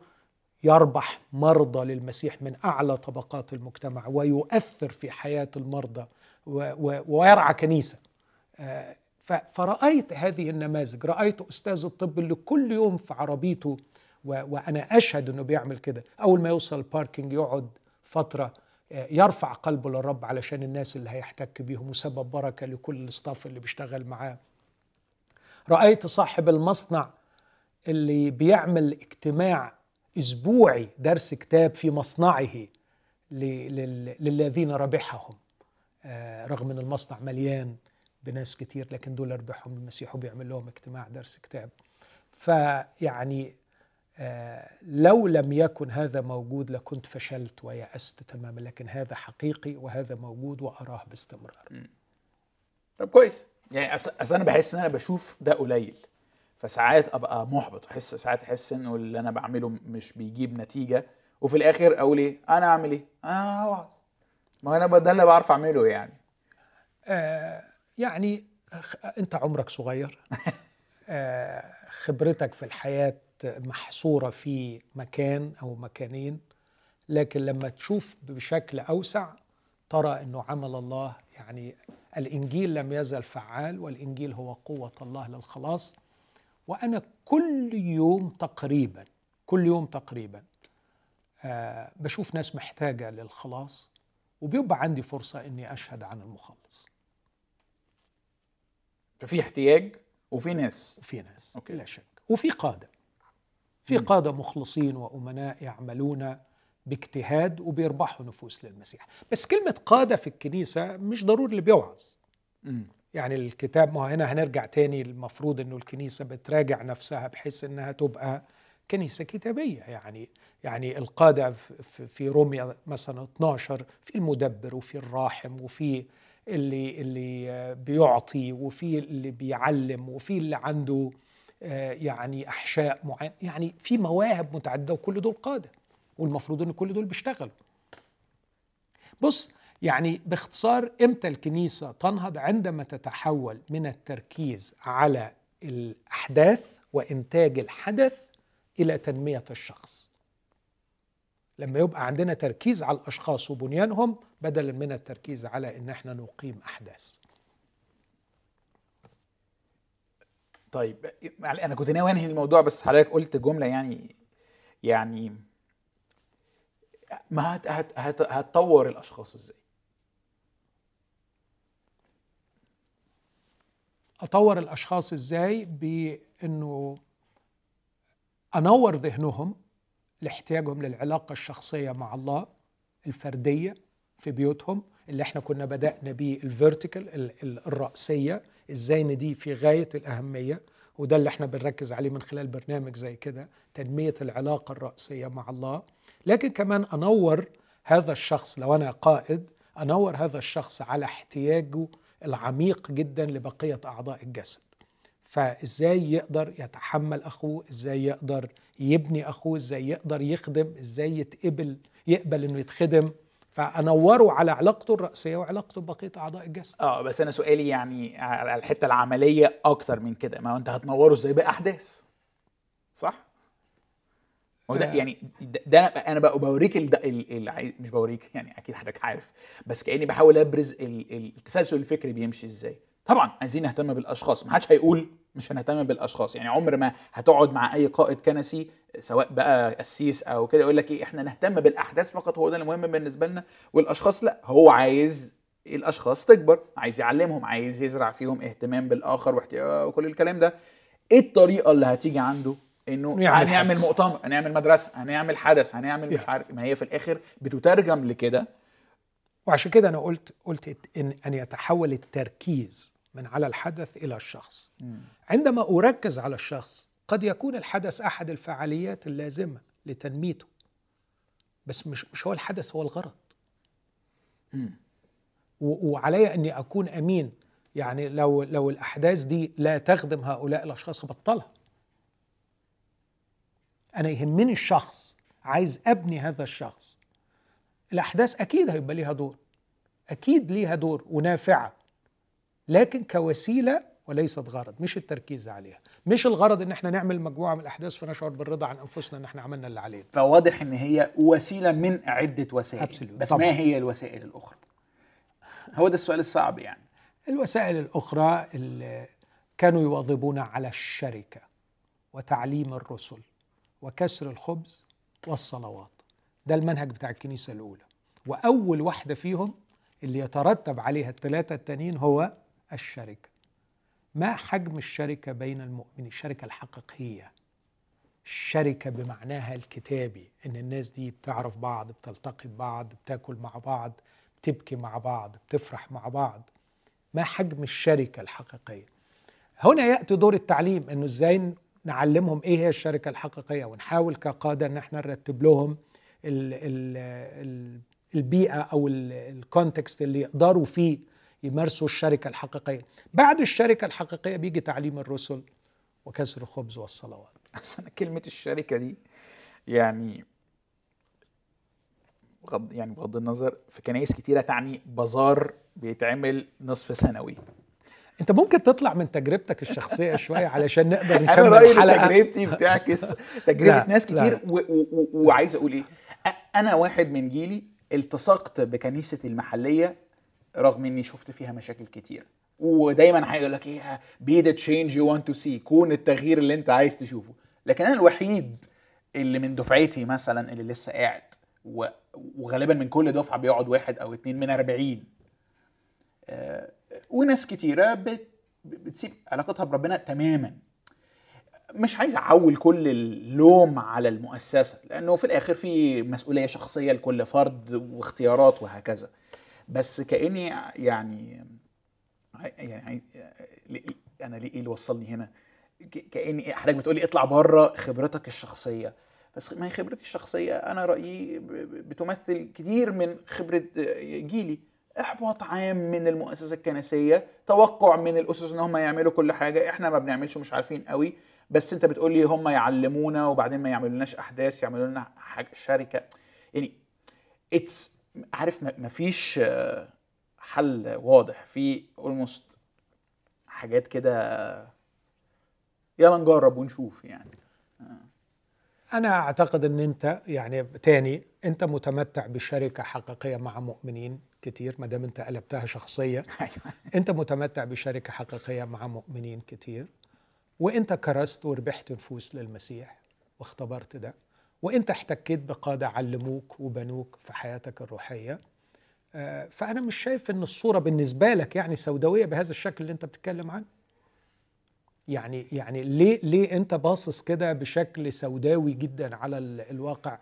يربح مرضى للمسيح من أعلى طبقات المجتمع ويؤثر في حياة المرضى ويرعى كنيسة. ف- فرأيت هذه النماذج رأيت أستاذ الطب اللي كل يوم في عربيته وأنا أشهد أنه بيعمل كده. أول ما يوصل الباركينج يقعد فترة آه، يرفع قلبه للرب علشان الناس اللي هيحتك بيهم وسبب بركة لكل الاستاف اللي بيشتغل معاه. رأيت صاحب المصنع اللي بيعمل اجتماع أسبوعي درس كتاب في مصنعه للذين ربحهم. آه، رغم إن المصنع مليان بناس كتير لكن دول ربحهم المسيح وبيعمل لهم اجتماع درس كتاب. فيعني لو لم يكن هذا موجود لكنت فشلت ويأست تماما لكن هذا حقيقي وهذا موجود وأراه باستمرار. طب كويس. يعني أص أصل أنا بحس إن أنا بشوف ده قليل فساعات أبقى محبط أحس ساعات أحس إنه اللي أنا بعمله مش بيجيب نتيجة وفي الآخر أقول إيه؟ أنا أعمل إيه؟ أنا اوعظ ما أنا ده اللي بعرف أعمله يعني. آه، يعني أنت عمرك صغير؟ آه، خبرتك في الحياة محصورة في مكان أو مكانين لكن لما تشوف بشكل أوسع ترى أنه عمل الله يعني الإنجيل لم يزل فعال والإنجيل هو قوة الله للخلاص. وأنا كل يوم تقريبا كل يوم تقريبا آه، بشوف ناس محتاجة للخلاص وبيبقى عندي فرصة أني أشهد عن المخلص. ففي احتياج؟ وفي ناس. وفي ناس أوكي. لا شك. وفي قادة. في. قادة مخلصين وأمناء يعملون باجتهاد وبيربحوا نفوس للمسيح. بس كلمة قادة في الكنيسة مش ضروري اللي بيوعظ. يعني الكتاب ما هنا هنرجع تاني المفروض إنه الكنيسة بتراجع نفسها بحيث إنها تبقى كنيسة كتابية. يعني يعني القادة في- في روميا مثلا 12 في المدبر وفي الراحم وفي اللي اللي بيعطي وفي اللي بيعلم وفي اللي عنده آه، يعني أحشاء معين. يعني في مواهب متعددة وكل دول قادة والمفروض إن كل دول بيشتغلوا. بص يعني باختصار إمتى الكنيسة تنهض عندما تتحول من التركيز على الأحداث وإنتاج الحدث إلى تنمية الشخص؟ لما يبقى عندنا تركيز على الأشخاص وبنيانهم بدلا من التركيز على إن إحنا نقيم أحداث. طيب يعني أنا كنت ناوي أنهي الموضوع بس حضرتك قلت جملة يعني يعني ما هت هت هت هتطور الأشخاص إزاي؟ أطور الأشخاص إزاي بإنه أنور ذهنهم لاحتياجهم للعلاقة الشخصية مع الله الفردية في بيوتهم اللي إحنا كنا بدأنا بيه الفيرتيكال الرأسية إزاي ان دي في غاية الأهمية وده اللي إحنا بنركز عليه من خلال برنامج زي كده تنمية العلاقة الرأسية مع الله. لكن كمان أنور هذا الشخص لو أنا قائد أنور هذا الشخص على احتياجه العميق جدا لبقية أعضاء الجسد. فازاي يقدر يتحمل اخوه؟ إزاي يقدر يبني اخوه؟ إزاي يقدر يخدم؟ إزاي يتقبل؟ يقبل انه يتخدم؟ فانوره على علاقته الرئيسية وعلاقته ببقية أعضاء الجسد. آه بس أنا سؤالي يعني على الحتة العملية أكتر من كده. ما هو أنت هتنوره إزاي بأحداث؟ صح؟ هو ده آه. يعني ده, ده أنا بوريك ال مش بوريك يعني أكيد حضرتك عارف. بس كأني بحاول أبرز ال ال التسلسل الفكري بيمشي إزاي. طبعا عايزين نهتم بالأشخاص. ما حدش هيقول مش هنهتم بالأشخاص. يعني عمر ما هتقعد مع أي قائد كنسي سواء بقى قسيس أو كده يقول لك إيه إحنا نهتم بالأحداث فقط هو ده المهم بالنسبة لنا. والأشخاص لا هو عايز الأشخاص تكبر عايز يعلمهم عايز يزرع فيهم اهتمام بالآخر واحتياج وكل الكلام ده. إيه الطريقة اللي هتيجي عنده؟ إنه يعمل هنعمل حدث. مؤتمر هنعمل مدرسة هنعمل حدث هنعمل مش يعني. عارف ما هي في الآخر بتترجم لكده. وعشان كده أنا قلت قلت إن أن يتحول التركيز من على الحدث إلى الشخص. عندما أركز على الشخص قد يكون الحدث أحد الفعاليات اللازمة لتنميته. بس مش مش هو الحدث هو الغرض. وعلي أني أكون أمين. يعني لو لو الأحداث دي لا تخدم هؤلاء الأشخاص هبطلها أنا يهمني الشخص عايز أبني هذا الشخص. الأحداث أكيد هيبقى ليها دور أكيد ليها دور ونافعة لكن كوسيلة وليست غرض مش التركيز عليها مش الغرض إن إحنا نعمل مجموعة من الأحداث فنشعر بالرضا عن أنفسنا إن إحنا عملنا اللي علينا. فواضح إن هي وسيلة من عدة وسائل. Absolutely. بس طبعاً. ما هي الوسائل الأخرى؟ هو ده السؤال الصعب يعني. الوسائل الأخرى اللي كانوا يواظبون على الشركة وتعليم الرسل وكسر الخبز والصلوات. ده المنهج بتاع الكنيسة الأولى. وأول واحدة فيهم اللي يترتب عليها الثلاثة التانيين هو الشركة. ما حجم الشركة بين المؤمنين؟ الشركة الحقيقية. الشركة بمعناها الكتابي إن الناس دي بتعرف بعض بتلتقي ببعض بتاكل مع بعض بتبكي مع بعض بتفرح مع بعض. ما حجم الشركة الحقيقية؟ هنا يأتي دور التعليم أنه إزاي نعلمهم إيه هي الشركة الحقيقية ونحاول كقادة أن إحنا نرتب لهم ال ال ال البيئة أو ال- الكونتكست اللي يقدروا فيه يمارسوا الشركة الحقيقية. بعد الشركة الحقيقية بيجي تعليم الرسل وكسر الخبز والصلوات. اصل أنا كلمة الشركة دي يعني بغض يعني بغض النظر في كنايس كتيرة تعني بازار بيتعمل نصف سنوي. أنت ممكن تطلع من تجربتك الشخصية شوية علشان نقدر أنا نكمل رأيي إن الحلقة. تجربتي بتعكس تجربة لا، ناس. كتير وعايز أقول إيه؟ أنا واحد من جيلي التصقت بكنيسة المحلية رغم إني شفت فيها مشاكل كتير. ودايما هيقول لك إيه be the change you want to see كون التغيير اللي أنت عايز تشوفه. لكن أنا الوحيد اللي من دفعتي مثلا اللي لسه قاعد وغالبا من كل دفعة بيقعد واحد أو اتنين من 40 آه، وناس كتيرة بت- بتسيب علاقتها بربنا تماما. مش عايز أعول كل اللوم على المؤسسة لأنه في الآخر في مسؤولية شخصية لكل فرد واختيارات وهكذا. بس كأني يعني يعني أنا ليه إيه اللي وصلني هنا؟ كأني حضرتك بتقولي اطلع بره خبرتك الشخصية. بس ما هي خبرتي الشخصية أنا رأيي بتمثل كتير من خبرة جيلي. إحباط عام من المؤسسة الكنسية توقع من الأسس إن هم يعملوا كل حاجة. إحنا ما بنعملش مش عارفين قوي. بس انت بتقول لي هم يعلمونا وبعدين ما يعملولناش أحداث يعملوا لنا شركة. يعني it's عارف ما فيش حل واضح. في almost حاجات كده يلا نجرب ونشوف يعني. أنا أعتقد إن أنت يعني تاني أنت متمتع بشركة حقيقية مع مؤمنين كتير ما دام أنت قلبتها شخصية. أيوه. أنت متمتع بشركة حقيقية مع مؤمنين كتير. وإنت كرست وربحت نفوس للمسيح واختبرت ده وإنت احتكيت بقادة علموك وبنوك في حياتك الروحية آه، فأنا مش شايف إن الصورة بالنسبة لك يعني سوداوية بهذا الشكل اللي إنت بتتكلم عنه. يعني يعني ليه ليه إنت باصص كده بشكل سوداوي جدا على ال- الواقع؟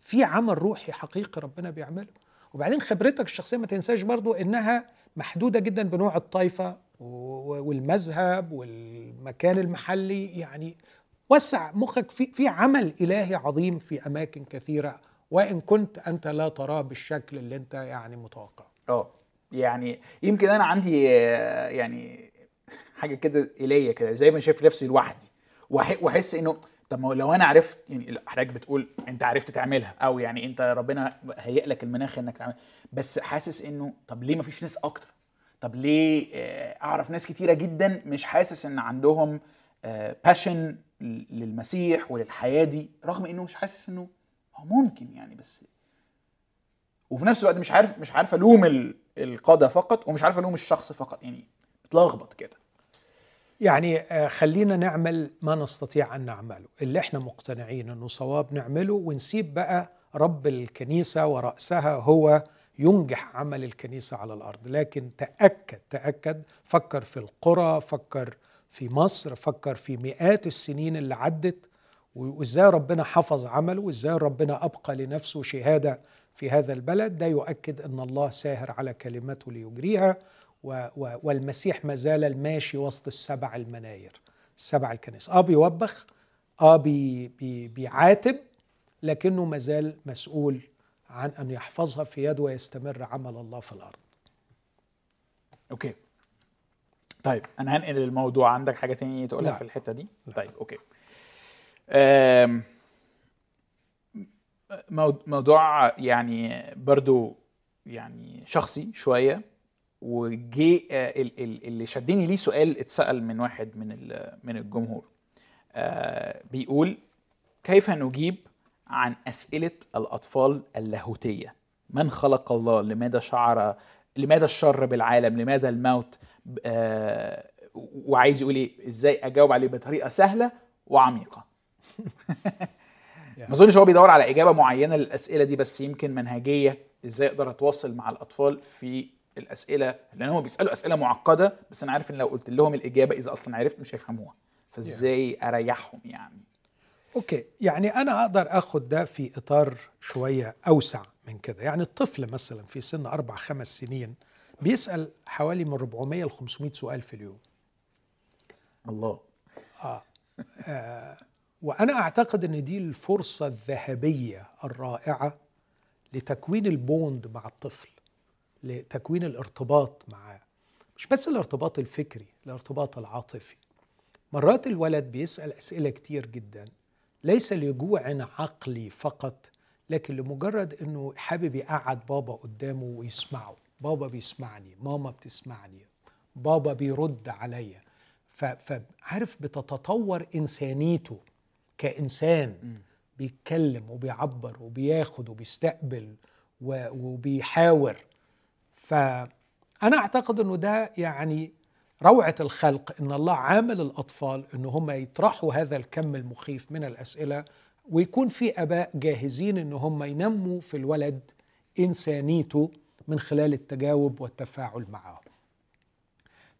في- عمل روحي حقيقي ربنا بيعمله. وبعدين خبرتك الشخصية ما تنساش برضو إنها محدودة جدا بنوع الطائفه والمذهب والمكان المحلي يعني وسع مخك في في عمل إلهي عظيم في أماكن كثيرة وإن كنت أنت لا تراه بالشكل اللي أنت يعني متوقع آه يعني يمكن أنا عندي يعني حاجة كده اليه كده زي ما شايف نفسي لوحدي. واحس إنه طب ما لو أنا عرفت يعني حضرتك بتقول أنت عرفت تعملها أو يعني أنت ربنا هيئ لك المناخ إنك تعمل بس حاسس إنه طب ليه ما فيش ناس أكتر؟ طب ليه آه، أعرف ناس كتيرة جدا مش حاسس إن عندهم باشن للمسيح وللحياة دي رغم إنه مش حاسس إنه هو ممكن يعني بس وفي نفس الوقت مش عارف مش عارف ألوم ال- القادة فقط ومش عارف ألوم الشخص فقط يعني بتلخبط كده. يعني آه، خلينا نعمل ما نستطيع أن نعمله. اللي إحنا مقتنعين إنه صواب نعمله ونسيب بقى رب الكنيسة ورأسها هو ينجح عمل الكنيسة على الأرض. لكن تأكد تأكد فكر في القرى فكر في مصر فكر في مئات السنين اللي عدت وإزاي ربنا حفظ عمله وإزاي ربنا أبقى لنفسه شهادة في هذا البلد. ده يؤكد إن الله ساهر على كلمته ليجريها و و والمسيح ما زال الماشي وسط السبع المناير السبع الكنائس. آه بيوبخ آه بي بي بيعاتب لكنه ما زال مسؤول عن أن يحفظها في يده ويستمر عمل الله في الأرض. okay. طيب أنا هنقل الموضوع. عندك حاجة تانية تقولها. في الحتة دي؟ لا. طيب مو- موضوع يعني برضو يعني شخصي ال- ال- اللي شدني ليه سؤال اتسأل من واحد من ال- من الجمهور. آه، بيقول كيف نجيب عن أسئلة الأطفال اللاهوتية. من خلق الله؟ لماذا شعر؟ لماذا الشر بالعالم؟ لماذا الموت؟ آه، وعايز يقول إيه؟ إزاي أجاوب عليه بطريقة سهلة وعميقة. ما أظنش هو بيدور على إجابة معينة للأسئلة دي بس يمكن منهجية. إزاي أقدر أتواصل مع الأطفال في الأسئلة؟ لأن هم بيسألوا أسئلة معقدة بس أنا عارف إن لو قلت لهم الإجابة إذا أصلا عرفت مش هيفهموها. فإزاي أريحهم يعني؟ okay يعني أنا أقدر آخد ده في إطار شوية أوسع من كده. يعني الطفل مثلا في سن أربع خمس سنين بيسأل حوالي من 400 ل 500 سؤال في اليوم. الله. وأنا أعتقد إن دي الفرصة الذهبية الرائعة لتكوين ال bond مع الطفل لتكوين الارتباط معاه مش بس الارتباط الفكري الارتباط العاطفي. مرات الولد بيسأل أسئلة كتير جدا. ليس لجوع عقلي فقط لكن لمجرد إنه حابب يقعد بابا قدامه ويسمعه بابا بيسمعني ماما بتسمعني بابا بيرد عليا. فعارف بتتطور إنسانيته كإنسان بيتكلم وبيعبر وبياخد وبيستقبل وبيحاور. فأنا أعتقد أنه ده يعني روعة الخلق أن الله عامل الأطفال أن هم يطرحوا هذا الكم المخيف من الأسئلة ويكون في أباء جاهزين أن هم ينموا في الولد إنسانيته من خلال التجاوب والتفاعل معه.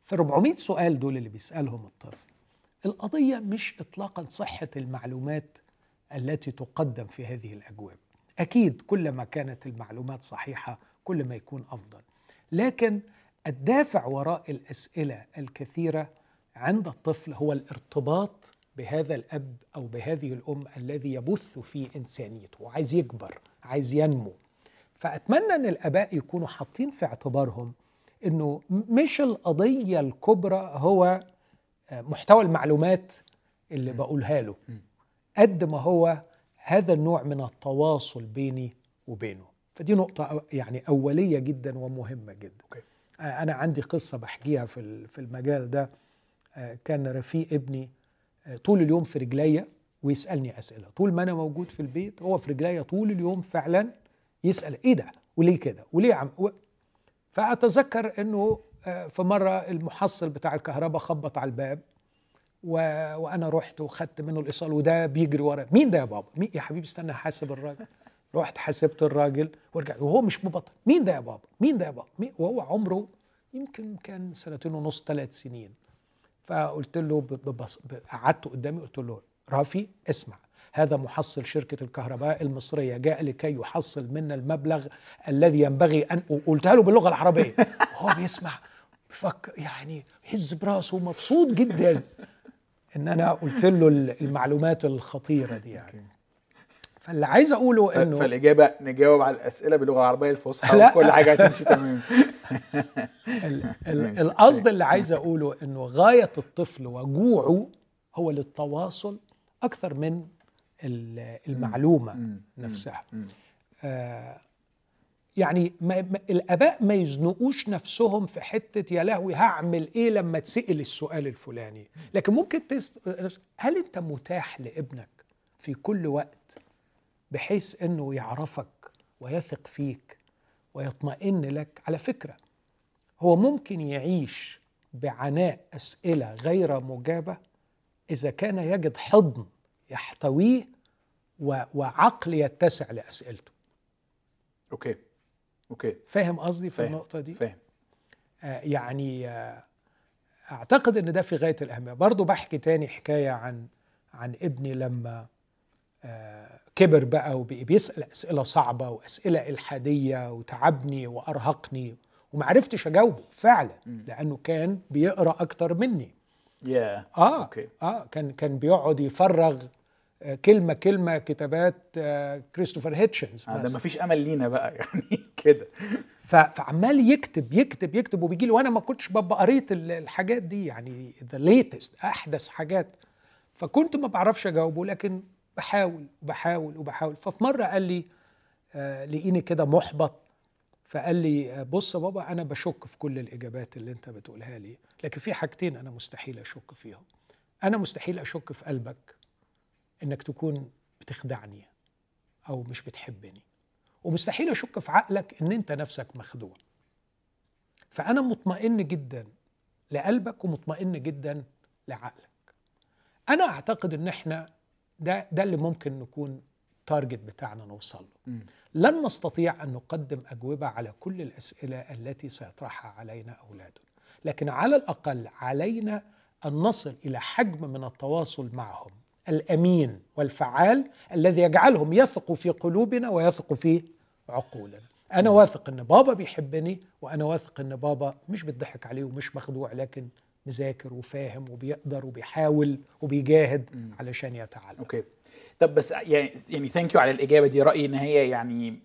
في 400 سؤال دول اللي بيسألهم الطفل. القضية مش إطلاقا صحة المعلومات التي تقدم في هذه الأجوبة. أكيد كلما كانت المعلومات صحيحة كل ما يكون أفضل. لكن الدافع وراء الأسئلة الكثيرة عند الطفل هو الارتباط بهذا الأب أو بهذه الأم الذي يبث في إنسانيته. وعايز يكبر عايز ينمو. فأتمنى أن الآباء يكونوا حاطين في اعتبارهم أنه مش القضية الكبرى هو محتوى المعلومات اللي بقولها له. قد ما هو هذا النوع من التواصل بيني وبينه. فدي نقطة يعني أولية جدا ومهمة جدا. أوكي. أنا عندي قصة بحكيها في في المجال ده. آه، كان رفيق ابني آه، طول اليوم في رجليا ويسألني أسئلة. طول ما أنا موجود في البيت هو في رجليا طول اليوم فعلا يسأل إيه ده؟ وليه كده؟ وليه عم و... فأتذكر أنه آه، في مرة المحصل بتاع الكهرباء خبط على الباب و... وأنا رحت وخدت منه الإيصال وده بيجري ورا. مين ده يا بابا؟ مين يا حبيبي استنى حاسب الراجل. رحت حاسبت الراجل ورجع وهو مش مبطل. مين ده يا بابا؟ مين ده يا بابا؟ مين؟ وهو عمره يمكن كان سنتين ونص ثلاث سنين. فقلت له ب- ببص... ب- قعدت قدامي قلت له رافي اسمع. هذا محصل شركة الكهرباء المصرية. جاء لكي يحصل منا المبلغ الذي ينبغي أن وقلتها له باللغة العربية. وهو بيسمع. بيفكر يعني هز براسه مبسوط جدا. إن أنا قلت له المعلومات الخطيرة دي يعني. فاللي عايز أقوله إنه فالإجابة نجاوب على الأسئلة باللغة العربية الفصحى. وكل حاجة هتمشي تمام. ال- ال- القصد اللي عايز أقوله إنه غاية الطفل وجوعه هو للتواصل أكثر من ال- المعلومة. نفسها. آه، يعني ما ما الآباء ما يزنقوش نفسهم في حتة يا لهوي هعمل إيه لما تسأل السؤال الفلاني. لكن ممكن تس... هل أنت متاح لابنك في كل وقت بحيث إنه يعرفك ويثق فيك ويطمئن لك. على فكرة هو ممكن يعيش بعناء أسئلة غير مجابة إذا كان يجد حضن يحتويه. وعقل يتسع لأسئلته. okay. okay. فاهم قصدي في فاهم. النقطة دي؟ فاهم. آه، يعني آه، أعتقد إن ده في غاية الأهمية. برضو بحكي تاني حكاية عن عن ابني لما آه، كبر بقى وبقي بيسأل أسئلة صعبة وأسئلة إلحادية وتعبني وأرهقني وما عرفتش أجاوبه فعلا. لأنه كان بيقرأ أكتر مني. يا آه okay آه كان كان بيقعد يفرغ آه، كلمة كلمة كتابات آه، كريستوفر هيتشنز آه، ده. مفيش أمل لينا بقى يعني كده. فعمال يكتب يكتب يكتب وبيجي لي وأنا ما كنتش ببقى قريت ال- الحاجات دي يعني the latest أحدث حاجات. فكنت ما بعرفش أجاوبه لكن بحاول وبحاول وبحاول. ففي مرة قال لي آه لقيني كده محبط. فقال لي آه، بص يا بابا أنا بشك في كل الإجابات اللي أنت بتقولها لي لكن في حاجتين أنا مستحيل أشك فيهم. أنا مستحيل أشك في قلبك إنك تكون بتخدعني أو مش بتحبني. ومستحيل أشك في عقلك إن أنت نفسك مخدوع. فأنا مطمئن جدا لقلبك ومطمئن جدا لعقلك. أنا أعتقد إن إحنا ده ده اللي ممكن نكون تارجت بتاعنا نوصل له. لن نستطيع أن نقدم أجوبة على كل الأسئلة التي سيطرحها علينا أولادنا. لكن على الأقل علينا أن نصل إلى حجم من التواصل معهم. الأمين والفعال الذي يجعلهم يثقوا في قلوبنا ويثقوا في عقولنا. أنا واثق إن بابا بيحبني وأنا واثق إن بابا مش بيضحك عليه ومش مخدوع لكن مذاكر وفاهم وبيقدر وبيحاول وبيجاهد. علشان يتعلم. okay. طب بس يعني يعني thank you على الإجابة دي. رأيي إن هي يعني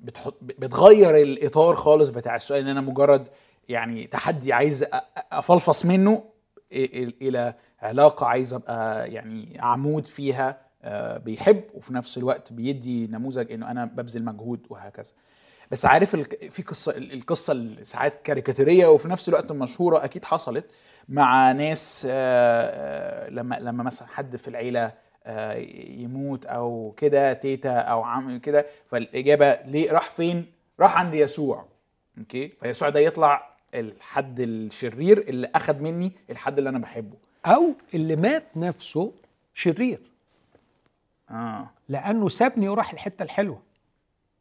بتحط بتغير الإطار خالص بتاع السؤال إن أنا مجرد يعني تحدي عايز أفلفص منه إلى علاقة عايز أبقى يعني عمود فيها بيحب وفي نفس الوقت بيدي نموذج إنه أنا ببذل مجهود وهكذا. بس عارف في قصة ال- القصة اللي ساعات كاريكاتيريه وفي نفس الوقت مشهورة أكيد حصلت مع ناس آه، آه، لما لما مثلا حد في العيلة آه، يموت أو كده تيتا أو عم كده فالإجابة ليه راح فين؟ راح عند يسوع. okay؟ فيسوع ده يطلع الحد الشرير اللي اخذ مني الحد اللي أنا بحبه. أو اللي مات نفسه شرير. آه. لأنه سابني وراح الحتة الحلوة.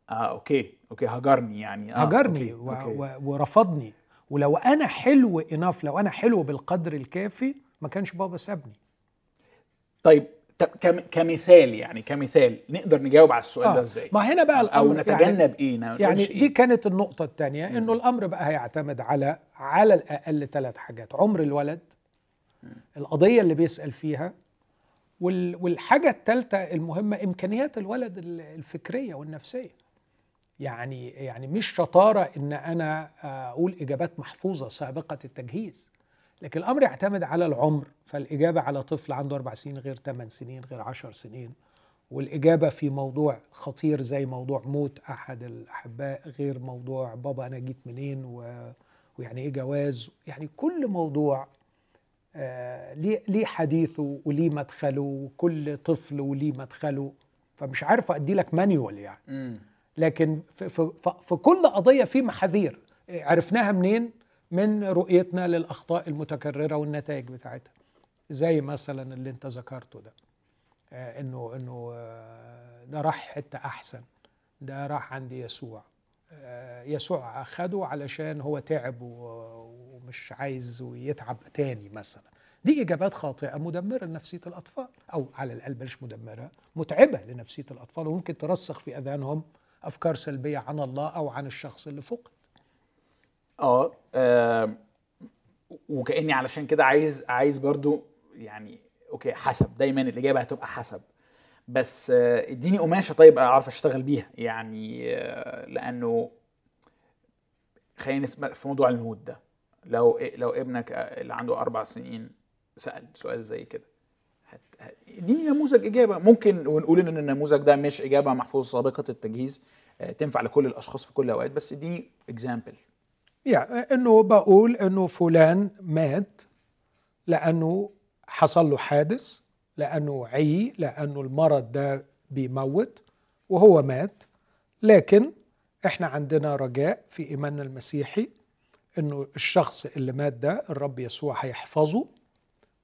آه okay. okay هجرني يعني آه هجرني أوكي. و... okay. و... ورفضني ولو أنا حلو enough لو أنا حلو بالقدر الكافي ما كانش بابا سابني طيب. كمثال يعني كمثال نقدر نجاوب على السؤال آه، ده إزاي؟ ما هنا بقى أو الأمر نتجنب يعني, إيه؟ ما يعني نقولش دي إيه؟ كانت النقطة الثانية إنه الأمر بقى هيعتمد على على الأقل ثلاث حاجات عمر الولد القضية اللي بيسأل فيها وال... والحاجة الثالثه المهمة إمكانيات الولد ال- الفكرية والنفسية يعني يعني مش شطارة إن أنا أقول إجابات محفوظة سابقة التجهيز لكن الأمر يعتمد على العمر. فالإجابة على طفل عنده أربع سنين غير ثمان سنين غير عشر سنين والإجابة في موضوع خطير زي موضوع موت أحد الأحباء غير موضوع بابا أنا جيت منين و... ويعني إيه جواز. يعني كل موضوع آه ليه حديثه وليه مدخله وكل طفل وليه مدخله. فمش عارف ادي لك مانيوال يعني. لكن في, في, في- كل قضية في محاذير. عرفناها منين؟ من رؤيتنا للأخطاء المتكررة والنتائج بتاعتها. زي مثلا اللي أنت ذكرته ده. آه، انه إنه آه، ده راح حتة أحسن. ده راح عند يسوع. آه، يسوع أخده علشان هو تعب ومش عايز يتعب تاني مثلا. دي إجابات خاطئة مدمرة لنفسية الأطفال. أو على الاقل مش مدمرة متعبة لنفسية الأطفال وممكن ترسخ في اذهانهم أفكار سلبية عن الله أو عن الشخص اللي فقد. آه وكأني علشان كده عايز عايز برضو يعني أوكي حسب. دايما الإجابة هتبقى حسب. بس آه، إديني قماشة طيب أعرف أشتغل بيها. يعني آه، لأنه خلينا نسمع في موضوع الموت ده. لو لو ابنك اللي عنده أربع سنين سأل سؤال زي كده. اديني نموذج إجابة. ممكن ونقول إن النموذج ده مش إجابة محفوظه سابقة التجهيز آه، تنفع لكل الأشخاص في كل الأوقات بس اديني اكزامبل يا إنه بقول إنه فلان مات لأنه حصل له حادث لأنه عي لأنه المرض ده بيموت وهو مات. لكن إحنا عندنا رجاء في إيماننا المسيحي إنه الشخص اللي مات ده الرب يسوع هيحفظه.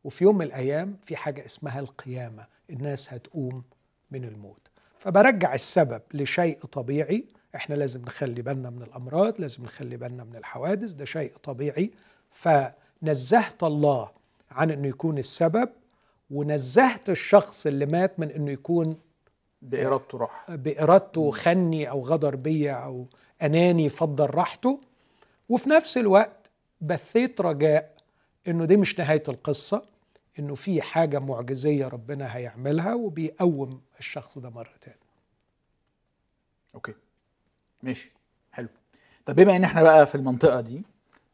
وفي يوم من الأيام في حاجة اسمها القيامة الناس هتقوم من الموت. فبرجع السبب لشيء طبيعي إحنا لازم نخلي بالنا من الأمراض لازم نخلي بالنا من الحوادث ده شيء طبيعي. فنزهت الله عن إنه يكون السبب ونزهت الشخص اللي مات من إنه يكون بإرادته راح. بإرادته خني أو غدر بيا أو أناني فضل راحته. وفي نفس الوقت بثيت رجاء إنه دي مش نهاية القصة. إنه في حاجة معجزية ربنا هيعملها وبيقوم الشخص ده مرة تاني okay. ماشي. حلو. طب بما إن إحنا بقى في المنطقة دي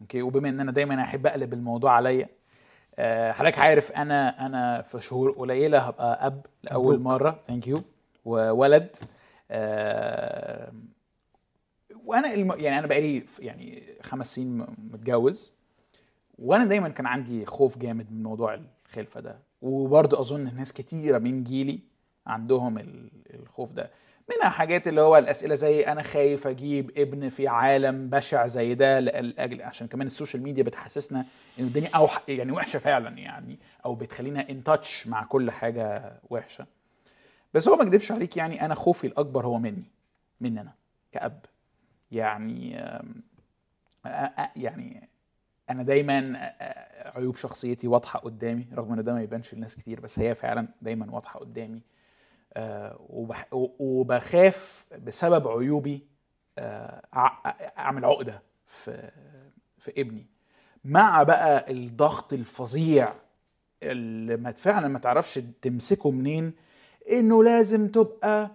okay وبما إن أنا دايما أحب أقلب الموضوع عليا آه، حضرتك عارف أنا أنا في شهور قليلة هبقى أب لأول مبروك. مرة. thank you وولد. آه، وأنا الم... يعني أنا بقالي يعني خمس سنين متجوز وأنا دايما كان عندي خوف جامد من موضوع الخلفة ده. وبرضه أظن ناس كتيرة من جيلي عندهم ال- الخوف ده. منها حاجات اللي هو الأسئلة زي أنا خايف أجيب ابن في عالم بشع زي ده لاجل عشان كمان ال social media بتحسسنا إن الدنيا اوح يعني وحشة فعلا يعني أو بتخلينا ان تاتش مع كل حاجة وحشة. بس هو ما اكدبش عليك يعني أنا خوفي الأكبر هو مني أنا كأب. يعني يعني أنا دايما عيوب شخصيتي واضحة قدامي رغم إن ده ما يبانش لناس كتير بس هي فعلا دايما واضحة قدامي. وبخاف بسبب عيوبي أعمل عقدة في في ابني. مع بقى الضغط الفظيع اللي فعلا ما تعرفش تمسكه منين إنه لازم تبقى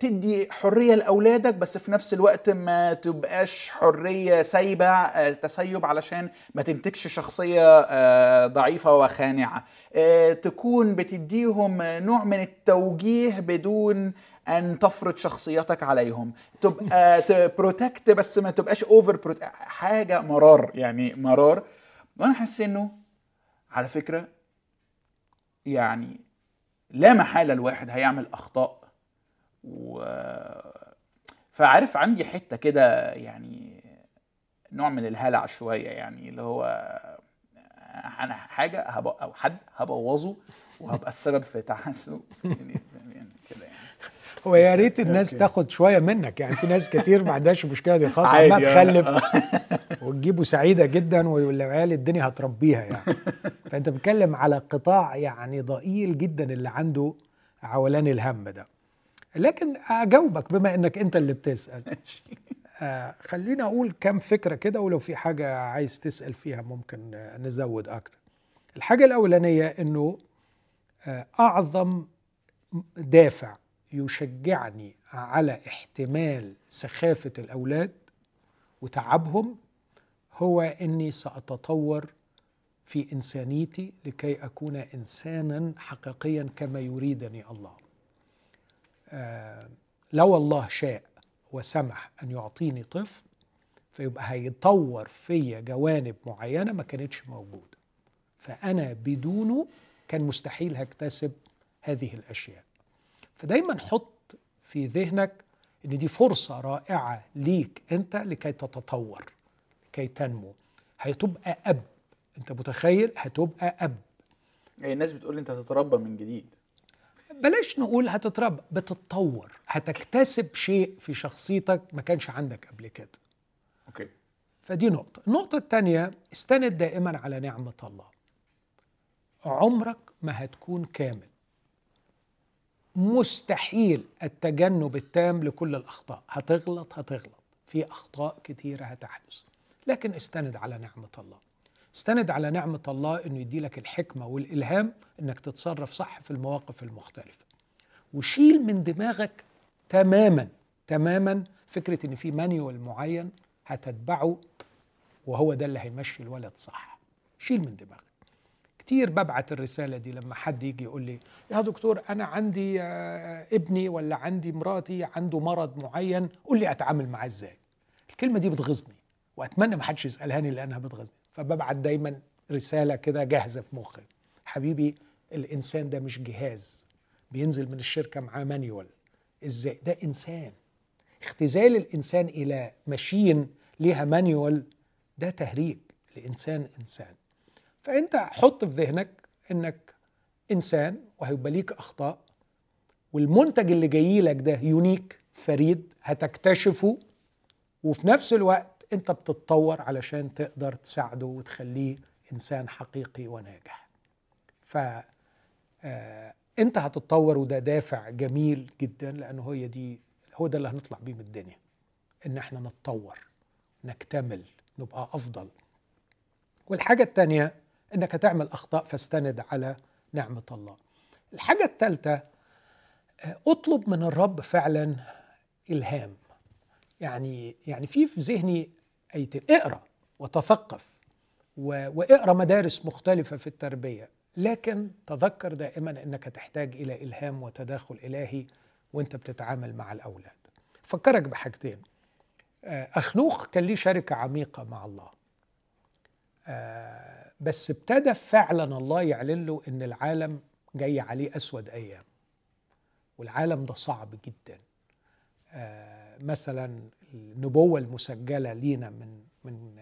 تدي حرية لأولادك بس في نفس الوقت ما تبقاش حرية سايبة آه، تسيب علشان ما تنتجش شخصية آه، ضعيفة وخانعة. آه، تكون بتديهم نوع من التوجيه بدون أن تفرض شخصيتك عليهم. تبقى protective بس ما تبقاش over حاجة مرار يعني مرار. وأنا حاسس إنه على فكرة يعني لا محالة الواحد هيعمل أخطاء و فعارف عندي حتة كده يعني نوع من الهلع شوية يعني اللي هو أنا حاجة هبقى أو حد هبوظه وهبقى السبب في تعاسته يعني يعني كده يعني هو يا ريت الناس. تاخد شوية منك يعني في ناس كتير ما عندهاش مشكلة دي عمال يعني. تخلف وتجيبه سعيدة جدا والعيال الدنيا هتربيها يعني فأنت بتتكلم على قطاع يعني ضئيل جدا اللي عنده عولان الهم ده لكن أجاوبك بما إنك أنت اللي بتسأل. آه خليني أقول كام فكرة كده ولو في حاجة عايز تسأل فيها ممكن آه، نزود أكتر. الحاجة الأولانية إنه آه أعظم دافع يشجعني على احتمال سخافة الأولاد وتعبهم هو إني سأتطور في إنسانيتي لكي أكون انسانا حقيقيا كما يريدني الله. آه لو الله شاء وسمح أن يعطيني طفل فيبقى هيطور فيا جوانب معينة ما كانتش موجودة. فأنا بدونه كان مستحيل هكتسب هذه الأشياء. فدايما حط في ذهنك إن دي فرصة رائعة ليك أنت لكي تتطور لكي تنمو. هتبقى أب. أنت متخيل؟ هتبقى أب. يعني الناس بتقول أنت هتتربى من جديد. بلاش نقول هتتربى بتتطور هتكتسب شيء في شخصيتك ما كانش عندك قبل كده. أوكي. فدي نقطة. النقطة الثانية استند دائما على نعمة الله. عمرك ما هتكون كامل. مستحيل التجنب التام لكل الأخطاء. هتغلط هتغلط. في أخطاء كتيرة هتحدث. لكن استند على نعمة الله. استند على نعمة الله أنه يدي لك الحكمة والإلهام أنك تتصرف صح في المواقف المختلفة. وشيل من دماغك تماما تماما فكرة أن في مانيوال معين هتتبعه وهو ده اللي هيمشي الولد صح. شيل من دماغك. كتير ببعت الرسالة دي لما حد يجي يقول لي يا دكتور أنا عندي آه، ابني ولا عندي مراتي عنده مرض معين قول لي أتعامل معاه إزاي. الكلمة دي بتغيظني وأتمنى ما حدش يسألهاني لأنها بتغيظني. فببعت دايما رسالة كده جاهزة في مخي. حبيبي الإنسان ده مش جهاز. بينزل من الشركة معاه manual. إزاي؟ ده إنسان. اختزال الإنسان إلى machine ليها manual ده تهريج. الإنسان إنسان. فأنت حط في ذهنك إنك إنسان وهيبقى ليك أخطاء والمنتج اللي جاي لك ده unique فريد هتكتشفه وفي نفس الوقت انت بتتطور علشان تقدر تساعده وتخليه انسان حقيقي وناجح. ف آه، انت هتتطور وده دافع جميل جدا لأنه هي دي هو ده اللي هنطلع بيه من الدنيا إن إحنا نتطور نكتمل نبقى أفضل. والحاجة الثانية إنك هتعمل أخطاء فاستند على نعمة الله. الحاجة الثالثه اطلب من الرب فعلا إلهام. يعني يعني في في ذهني ايتين اقرأ وتثقف واقرأ مدارس مختلفة في التربية لكن تذكر دائما إنك تحتاج إلى إلهام وتداخل إلهي وإنت بتتعامل مع الأولاد. فكرك بحاجتين. أخنوخ كان ليه شركة عميقة مع الله. آه، بس ابتدى فعلا الله يعلن له إن العالم جاي عليه أسود أيام. والعالم ده صعب جدا. آه، مثلا النبوة المسجلة لينا من من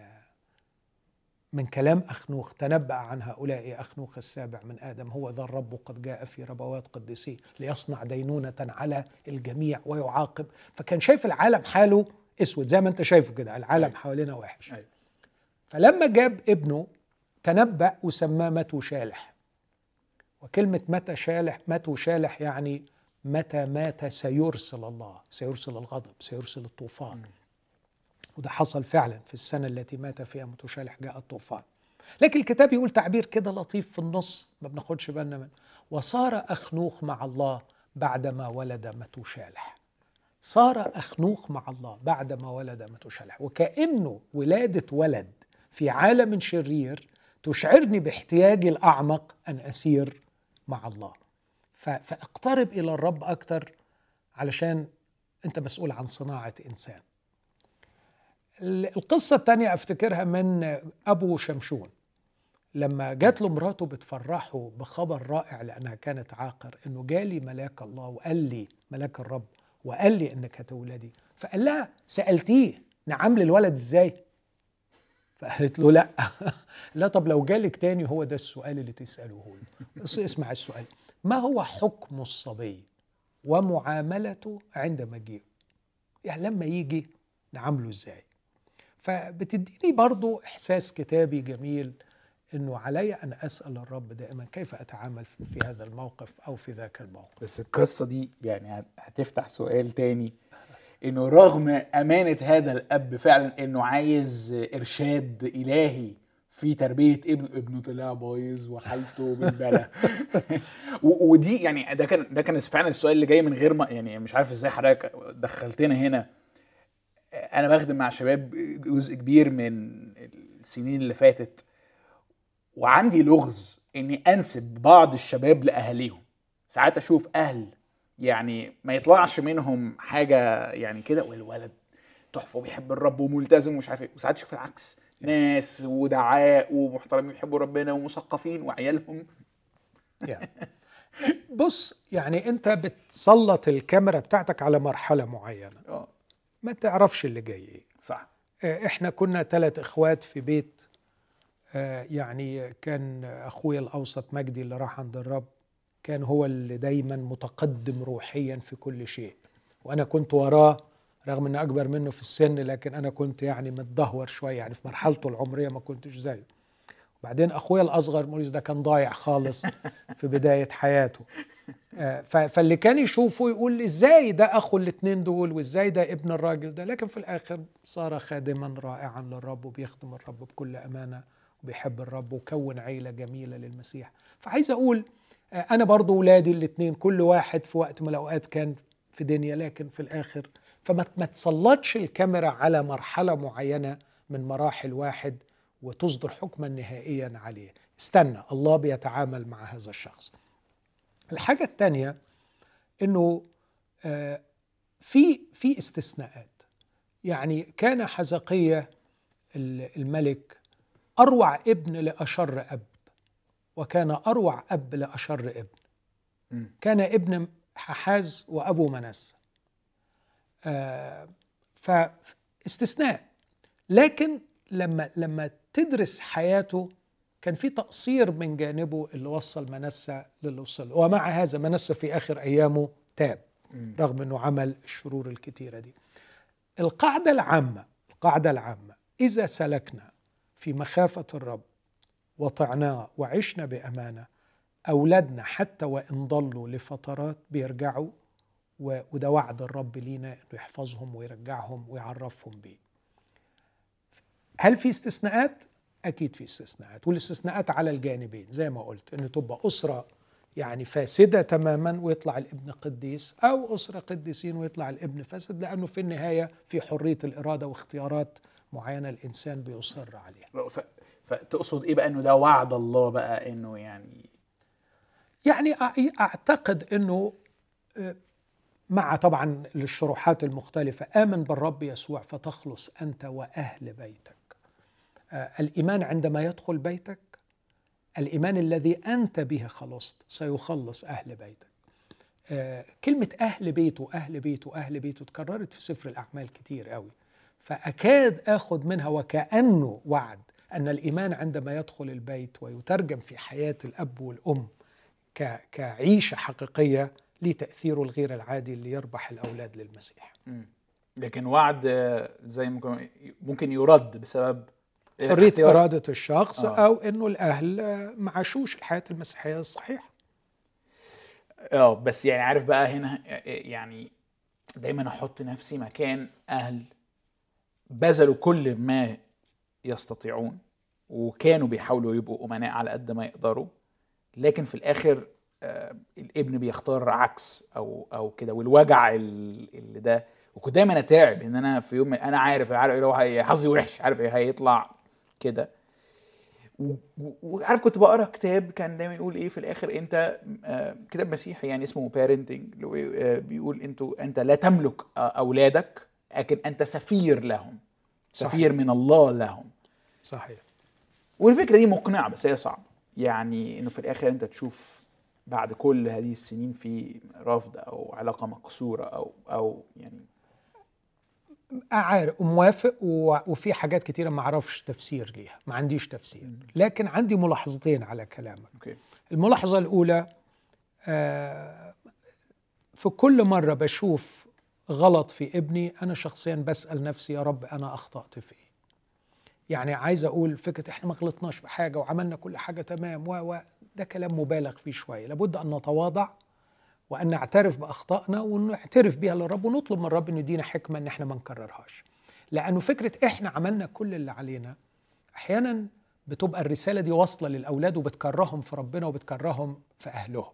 من كلام أخنوخ تنبأ عن هؤلاء أخنوخ السابع من آدم هو ذا الرب قد جاء في ربوات قدسيه ليصنع دينونة على الجميع ويعاقب فكان شايف العالم حاله أسود زي ما أنت شايفه كده العالم أيوة. حوالينا وحش أيوة. فلما جاب ابنه تنبأ وسماه متو شالح وكلمة متى شالح متو شالح يعني متى مات سيرسل الله سيرسل الغضب سيرسل الطوفان. وده حصل فعلا في السنة التي مات فيها متو شالح جاء الطوفان. لكن الكتاب يقول تعبير كده لطيف في النص ما بناخدش بالنا منه. وصار أخنوخ مع الله بعدما ولد متو شالح صار أخنوخ مع الله بعدما ولد متو شالح وكأنه ولادة ولد في عالم شرير تشعرني باحتياجي الأعمق أن أسير مع الله. فاقترب إلى الرب أكثر علشان أنت مسؤول عن صناعة إنسان. القصة الثانية أفتكرها من أبو شمشون. لما جات له مراته بتفرحه بخبر رائع لأنها كانت عاقر إنه جالي ملاك الله وقال لي ملاك الرب وقال لي إنك هتولدي. فقال لها سألتيه نعم للولد إزاي؟ فقالت له لا. لا طب لو جالك تاني هو ده السؤال اللي تسأله له اسمع السؤال. ما هو حكم الصبي ومعاملته عند مجيئه يعني لما يجي نعامله إزاي؟ فبتديني برضو إحساس كتابي جميل إنه علي أن أسأل الرب دائما كيف أتعامل في هذا الموقف أو في ذاك الموقف؟ بس القصة دي يعني هتفتح سؤال تاني. إنه رغم أمانة هذا الأب فعلا إنه عايز إرشاد إلهي في تربية ابن ابنه طلع بايظ وحالته بالبلا ودي يعني ده كان ده كان فعلا السؤال اللي جاي من غير ما يعني مش عارف إزاي حضرتك دخلتنا هنا. أنا بخدم مع شباب جزء كبير من السنين اللي فاتت. وعندي لغز إني أنسب بعض الشباب لأهاليهم. ساعات أشوف أهل يعني ما يطلعش منهم حاجة يعني كده والولد تحفة وبيحب الرب وملتزم ومش عارف إيه. وساعات تشوف العكس. ناس ودعاء ومحترمين بيحبوا ربنا ومثقفين وعيالهم. بص يعني انت بتسلط الكاميرا بتاعتك على مرحلة معينة. آه. ما تعرفش اللي جاي إيه. صح. آه، إحنا كنا ثلاث اخوات في بيت آه، يعني كان اخويا الاوسط مجدي اللي راح عند الرب كان هو اللي دايما متقدم روحيا في كل شيء. وأنا كنت وراه رغم اني أكبر منه في السن لكن أنا كنت يعني متدهور شوية يعني في مرحلته العمرية ما كنتش زيه. وبعدين اخويا الأصغر موريس ده كان ضايع خالص في بداية حياته. آه، فاللي كان يشوفه يقول إزاي ده أخو الاثنين دول وإزاي ده ابن الراجل ده؟ لكن في الآخر صار خادما رائعا للرب وبيخدم الرب بكل أمانة وبيحب الرب وكون عيلة جميلة للمسيح. فعايز أقول آه، أنا برضو ولادي الاثنين كل واحد في وقت من الأوقات كان في دنيا لكن في الآخر فما ما تسلطش الكاميرا على مرحلة معينة من مراحل واحد وتصدر حكما نهائيا عليه. استنى الله بيتعامل مع هذا الشخص. الحاجة الثانية إنه آه، في في استثناءات. يعني كان حزقية الملك أروع ابن لأشر أب وكان أروع أب لأشر ابن. كان ابن ححاز وأبو منسى فاستثناء لكن لما لما تدرس حياته كان في تقصير من جانبه اللي وصل منسى للي وصل ومع هذا منسى في آخر أيامه تاب رغم أنه عمل الشرور الكتيرة دي. القاعدة العامة القاعدة العامة إذا سلكنا في مخافة الرب وطعناه وعشنا بأمانة أولادنا حتى وإن ضلوا لفترات بيرجعوا وده وعد الرب لينا إنه يحفظهم ويرجعهم ويعرفهم بيه. هل في استثناءات؟ أكيد في استثناءات والاستثناءات على الجانبين زي ما قلت انه تبقى أسرة يعني فاسدة تماما ويطلع الابن قديس أو أسرة قديسين ويطلع الابن فاسد لأنه في النهاية في حرية الإرادة واختيارات معينة الإنسان بيصر عليها فتقصد إيه بقى أنه ده وعد الله بقى أنه يعني يعني أعتقد أنه آه، مع طبعا الشروحات المختلفة. آمن بالرب يسوع فتخلص أنت وأهل بيتك. آه، الإيمان عندما يدخل بيتك الإيمان الذي أنت به خلصت سيخلص أهل بيتك. آه كلمة أهل بيته أهل بيته أهل بيته تكررت في سفر الأعمال كتير قوي. فأكاد أخذ منها وكأنه وعد أن الإيمان عندما يدخل البيت ويترجم في حياة الأب والأم كعيشة حقيقية ليه تأثيره الغير العادي اللي يربح الأولاد للمسيح. لكن وعد زي ممكن يرد بسبب حرية إرادة الشخص آه. أو إنه الأهل ما عاشوش الحياة المسيحية الصحيحة. آه بس يعني عارف بقى هنا يعني دايما أحط نفسي مكان أهل بذلوا كل ما يستطيعون وكانوا بيحاولوا يبقوا أمناء على قد ما يقدروا لكن في الآخر آه الابن بيختار عكس أو أو كده والوجع اللي ده. وكنت دايما اتعب إن أنا في يوم أنا عارف عارف حظي وحش عارف إيه هيطلع كده. وعارف كنت بقرأ كتاب كان دايما يقول إيه في الآخر أنت آه، كتاب مسيحي يعني اسمه Parenting آه، بيقول أنتوا أنت لا تملك أولادك لكن أنت سفير لهم سفير صحيح. من الله لهم. صحيح. والفكرة دي مقنعة بس هي صعبة. يعني إنه في الآخر أنت تشوف بعد كل هذه السنين في رفض أو علاقة مكسوره أو أو يعني. عارف موافق وفي حاجات كتيرة ما أعرفش تفسير ليها ما عنديش تفسير. لكن عندي ملاحظتين على كلامك. أوكي. الملاحظة الأولى آه، في كل مرة بشوف غلط في ابني أنا شخصيا بسأل نفسي يا رب أنا أخطأت في إيه؟ يعني عايز أقول فكرة إحنا ما غلطناش في حاجة وعملنا كل حاجة تمام و ده كلام مبالغ فيه شوية. لابد أن نتواضع وأن نعترف بأخطائنا ونعترف بها للرب ونطلب من الرب انه يدينا حكمة إن إحنا ما نكررهاش. لأنه فكرة إحنا عملنا كل اللي علينا أحيانا بتبقى الرسالة دي واصلة للأولاد وبتكرههم في ربنا وبتكرههم في أهلهم.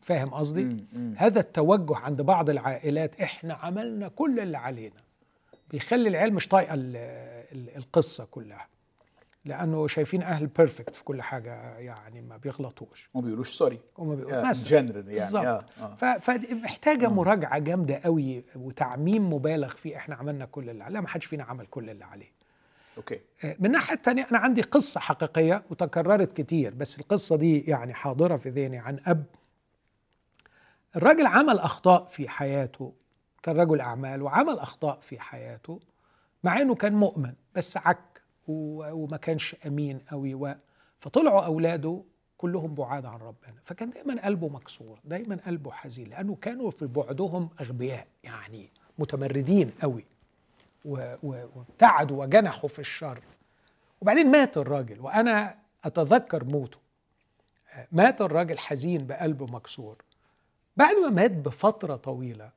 فاهم قصدي؟ هذا التوجه عند بعض العائلات إحنا عملنا كل اللي علينا. بيخلي العيال مش طايقة القصة كلها. لأنه شايفين أهل بيرفكت في كل حاجة يعني ما بيغلطوش. وما بيقولوش sorry وما بيقولوش جنرال يعني آه. آه. فمحتاجه مراجعة جامدة قوي وتعميم مبالغ فيه إحنا عملنا كل اللي عليه. ما حدش فينا عمل كل اللي عليه. أوكي آه، من الناحية الثانية أنا عندي قصة حقيقية وتكررت كتير بس القصة دي يعني حاضرة في ذهني عن أب. الراجل عمل أخطاء في حياته كان رجل أعمال وعمل أخطاء في حياته مع إنه كان مؤمن بس عك وما كانش أمين قوي و... فطلعوا أولاده كلهم بعاد عن ربنا. فكان دايما قلبه مكسور دايما قلبه حزين لأنه كانوا في بعدهم أغبياء يعني متمردين قوي وابتعدوا وجنحوا في الشر. وبعدين مات الراجل وأنا أتذكر موته. مات الراجل حزين بقلبه مكسور. بعد ما مات بفترة طويلة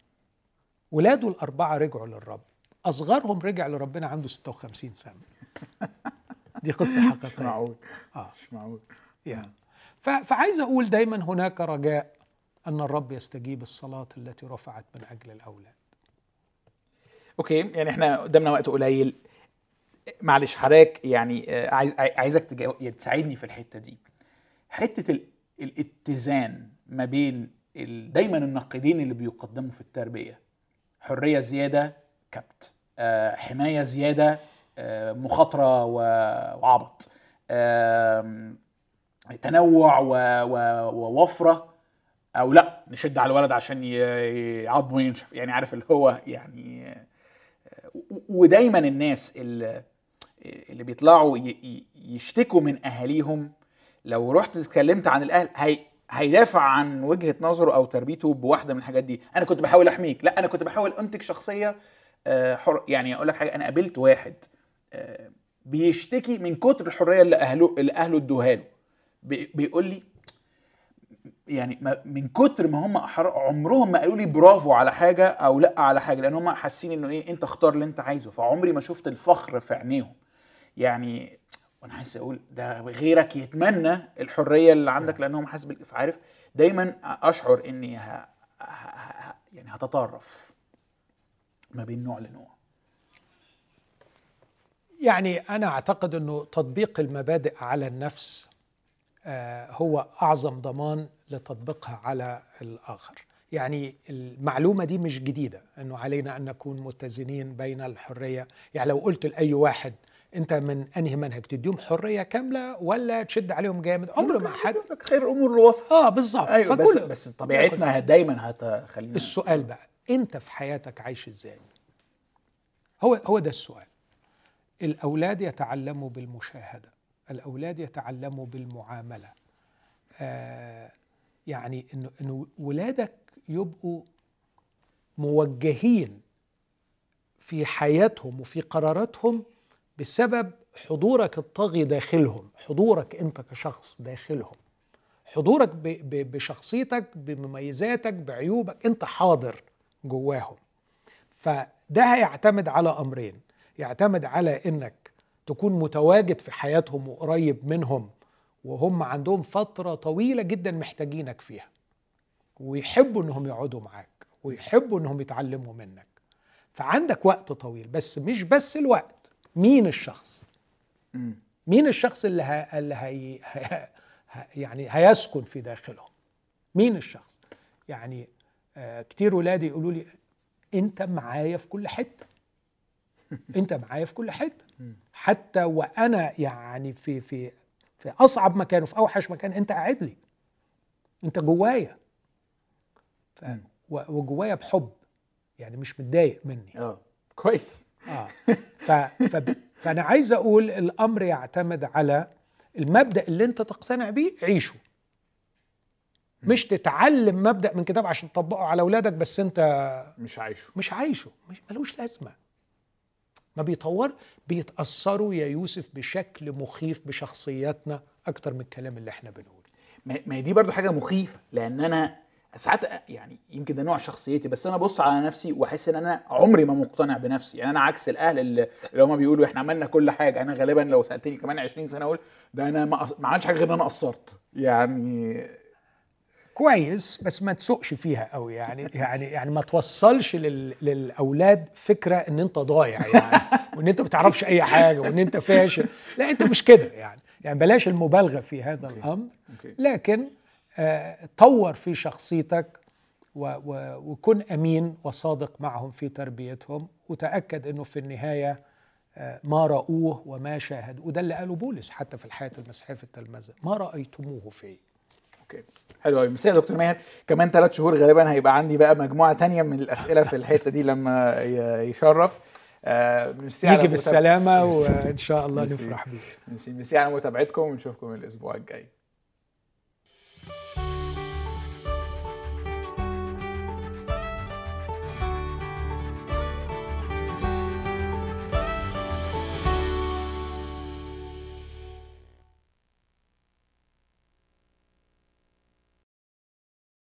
ولاده الأربعة رجعوا للرب. أصغرهم رجع لربنا عنده 56 سنة. دي قصة حقيقية. مش معقول. آه. مش معقول. يعني فعايز أقول دايما هناك رجاء أن الرب يستجيب الصلاة التي رفعت من أجل الأولاد. أوكي يعني إحنا قدامنا وقت قليل. معلش حضرتك يعني آه، عايز عايزك يعني تساعدني في الحتة دي. حتة ال- الاتزان ما بين ال- دايما الناقدين اللي بيقدموا في التربية حرية زيادة كبت. حماية زيادة آه، مخاطرة وعبط. تنوع ووفرة أو لأ نشد على الولد عشان يعض وينشف. يعني عارف اللي هو يعني آه، ودايما الناس اللي اللي بيطلعوا يشتكوا من أهاليهم لو رحت اتكلمت عن الأهل هي هيدافع عن وجهة نظره أو تربيته بواحدة من الحاجات دي. أنا كنت بحاول أحميك. لأ أنا كنت بحاول أنتج شخصية آه، حر يعني أقول لك حاجة أنا قابلت واحد آه، بيشتكي من كتر الحرية اللي اهله اللي أهله ادوها له. بي- بيقول لي يعني من كتر ما هم عمرهم ما قالوا لي برافو على حاجة أو لأ على حاجة لأن هم حاسين إنه إيه أنت اختار اللي أنت عايزه. فعمري ما شفت الفخر في عينيهم. يعني وأنا عايز أقول ده غيرك يتمنى الحرية اللي عندك لانهم حاسس عارف دايما أشعر إني ه... ه... ه... يعني هتطرف. ما بين نوع لنوع. يعني أنا أعتقد إنه تطبيق المبادئ على النفس آه، هو أعظم ضمان لتطبيقها على الآخر. يعني المعلومة دي مش جديدة إنه علينا أن نكون متزنين بين الحرية. يعني لو قلت لأي واحد أنت من أنهي منهج تديهم حرية كاملة ولا تشد عليهم جامد؟ عمر ما حد خير الأمور الوسط. آه بالظبط. أيوه بس بس طبيعتنا دايما هتخلينا السؤال بقى انت في حياتك عايش إزاي؟ هو هو ده السؤال. الأولاد يتعلموا بالمشاهدة الأولاد يتعلموا بالمعاملة. آه يعني انه انه ولادك يبقوا موجهين في حياتهم وفي قراراتهم بسبب حضورك الطاغي داخلهم حضورك أنت كشخص داخلهم. حضورك بشخصيتك بمميزاتك بعيوبك. أنت حاضر. جواهم. فده هيعتمد على أمرين. يعتمد على إنك تكون متواجد في حياتهم وقريب منهم وهم عندهم فترة طويلة جدا محتاجينك فيها ويحبوا إنهم يقعدوا معاك ويحبوا إنهم يتعلموا منك. فعندك وقت طويل بس مش بس الوقت. مين الشخص. مين الشخص اللي, ه... اللي هي... ه... ه- يعني هيسكن في داخلهم؟ مين الشخص؟ يعني كتير ولادي يقولوا لي أنت معايا في كل حتة. أنت معايا في كل حتة. حتى وأنا يعني في في في أصعب مكان وفي أوحش مكان أنت قاعد لي. أنت جوايا. ف... وجوايا بحب يعني مش متضايق مني. آه. كويس. آه. ف... ف... فأنا عايز أقول الأمر يعتمد على المبدأ اللي أنت تقتنع بيه عيشه. مش تتعلم مبدأ من كتاب عشان تطبقه على أولادك بس أنت مش عايشه. مش عايشه. مش ملوش لازمة. ما بيطور بيتأثروا يا يوسف بشكل مخيف بشخصياتنا أكتر من الكلام اللي إحنا بنقوله. ما هي دي برضو حاجة مخيفة لأن أنا ساعات يعني يمكن ده نوع شخصيتي بس أنا ابص على نفسي وأحس إن أنا عمري ما مقتنع بنفسي. يعني أنا عكس الأهل اللي, اللي هم بيقولوا إحنا عملنا كل حاجة. أنا غالبا لو سألتني كمان 20 سنة أقول ده أنا ما عملتش حاجة غير إن أنا قصرت. يعني كويس بس ما تسوقش فيها قوي. يعني يعني يعني ما توصلش لل... للأولاد فكرة إن أنت ضايع يعني وإن أنت ما بتعرفش أي حاجة وإن أنت فاشل. لا أنت مش كده يعني. يعني بلاش المبالغة في هذا. الأمر. لكن آه طور في شخصيتك و... و... وكن أمين وصادق معهم في تربيتهم وتأكد إنه في النهاية آه، ما رأوه وما شاهدوا وده اللي قاله بولس حتى في الحياة المسيحية في التلمذة. ما رأيتموه فيه. okay. حلو قوي ميرسي يا دكتور ماهر كمان ثلاث شهور غالبا هيبقى عندي بقى مجموعة تانية من الأسئلة في الحتة دي لما يشرف. آه، ميرسي يجي بالسلامة وإن شاء الله. نفرح بيه ميرسي. ميرسي على متابعتكم ونشوفكم الأسبوع الجاي.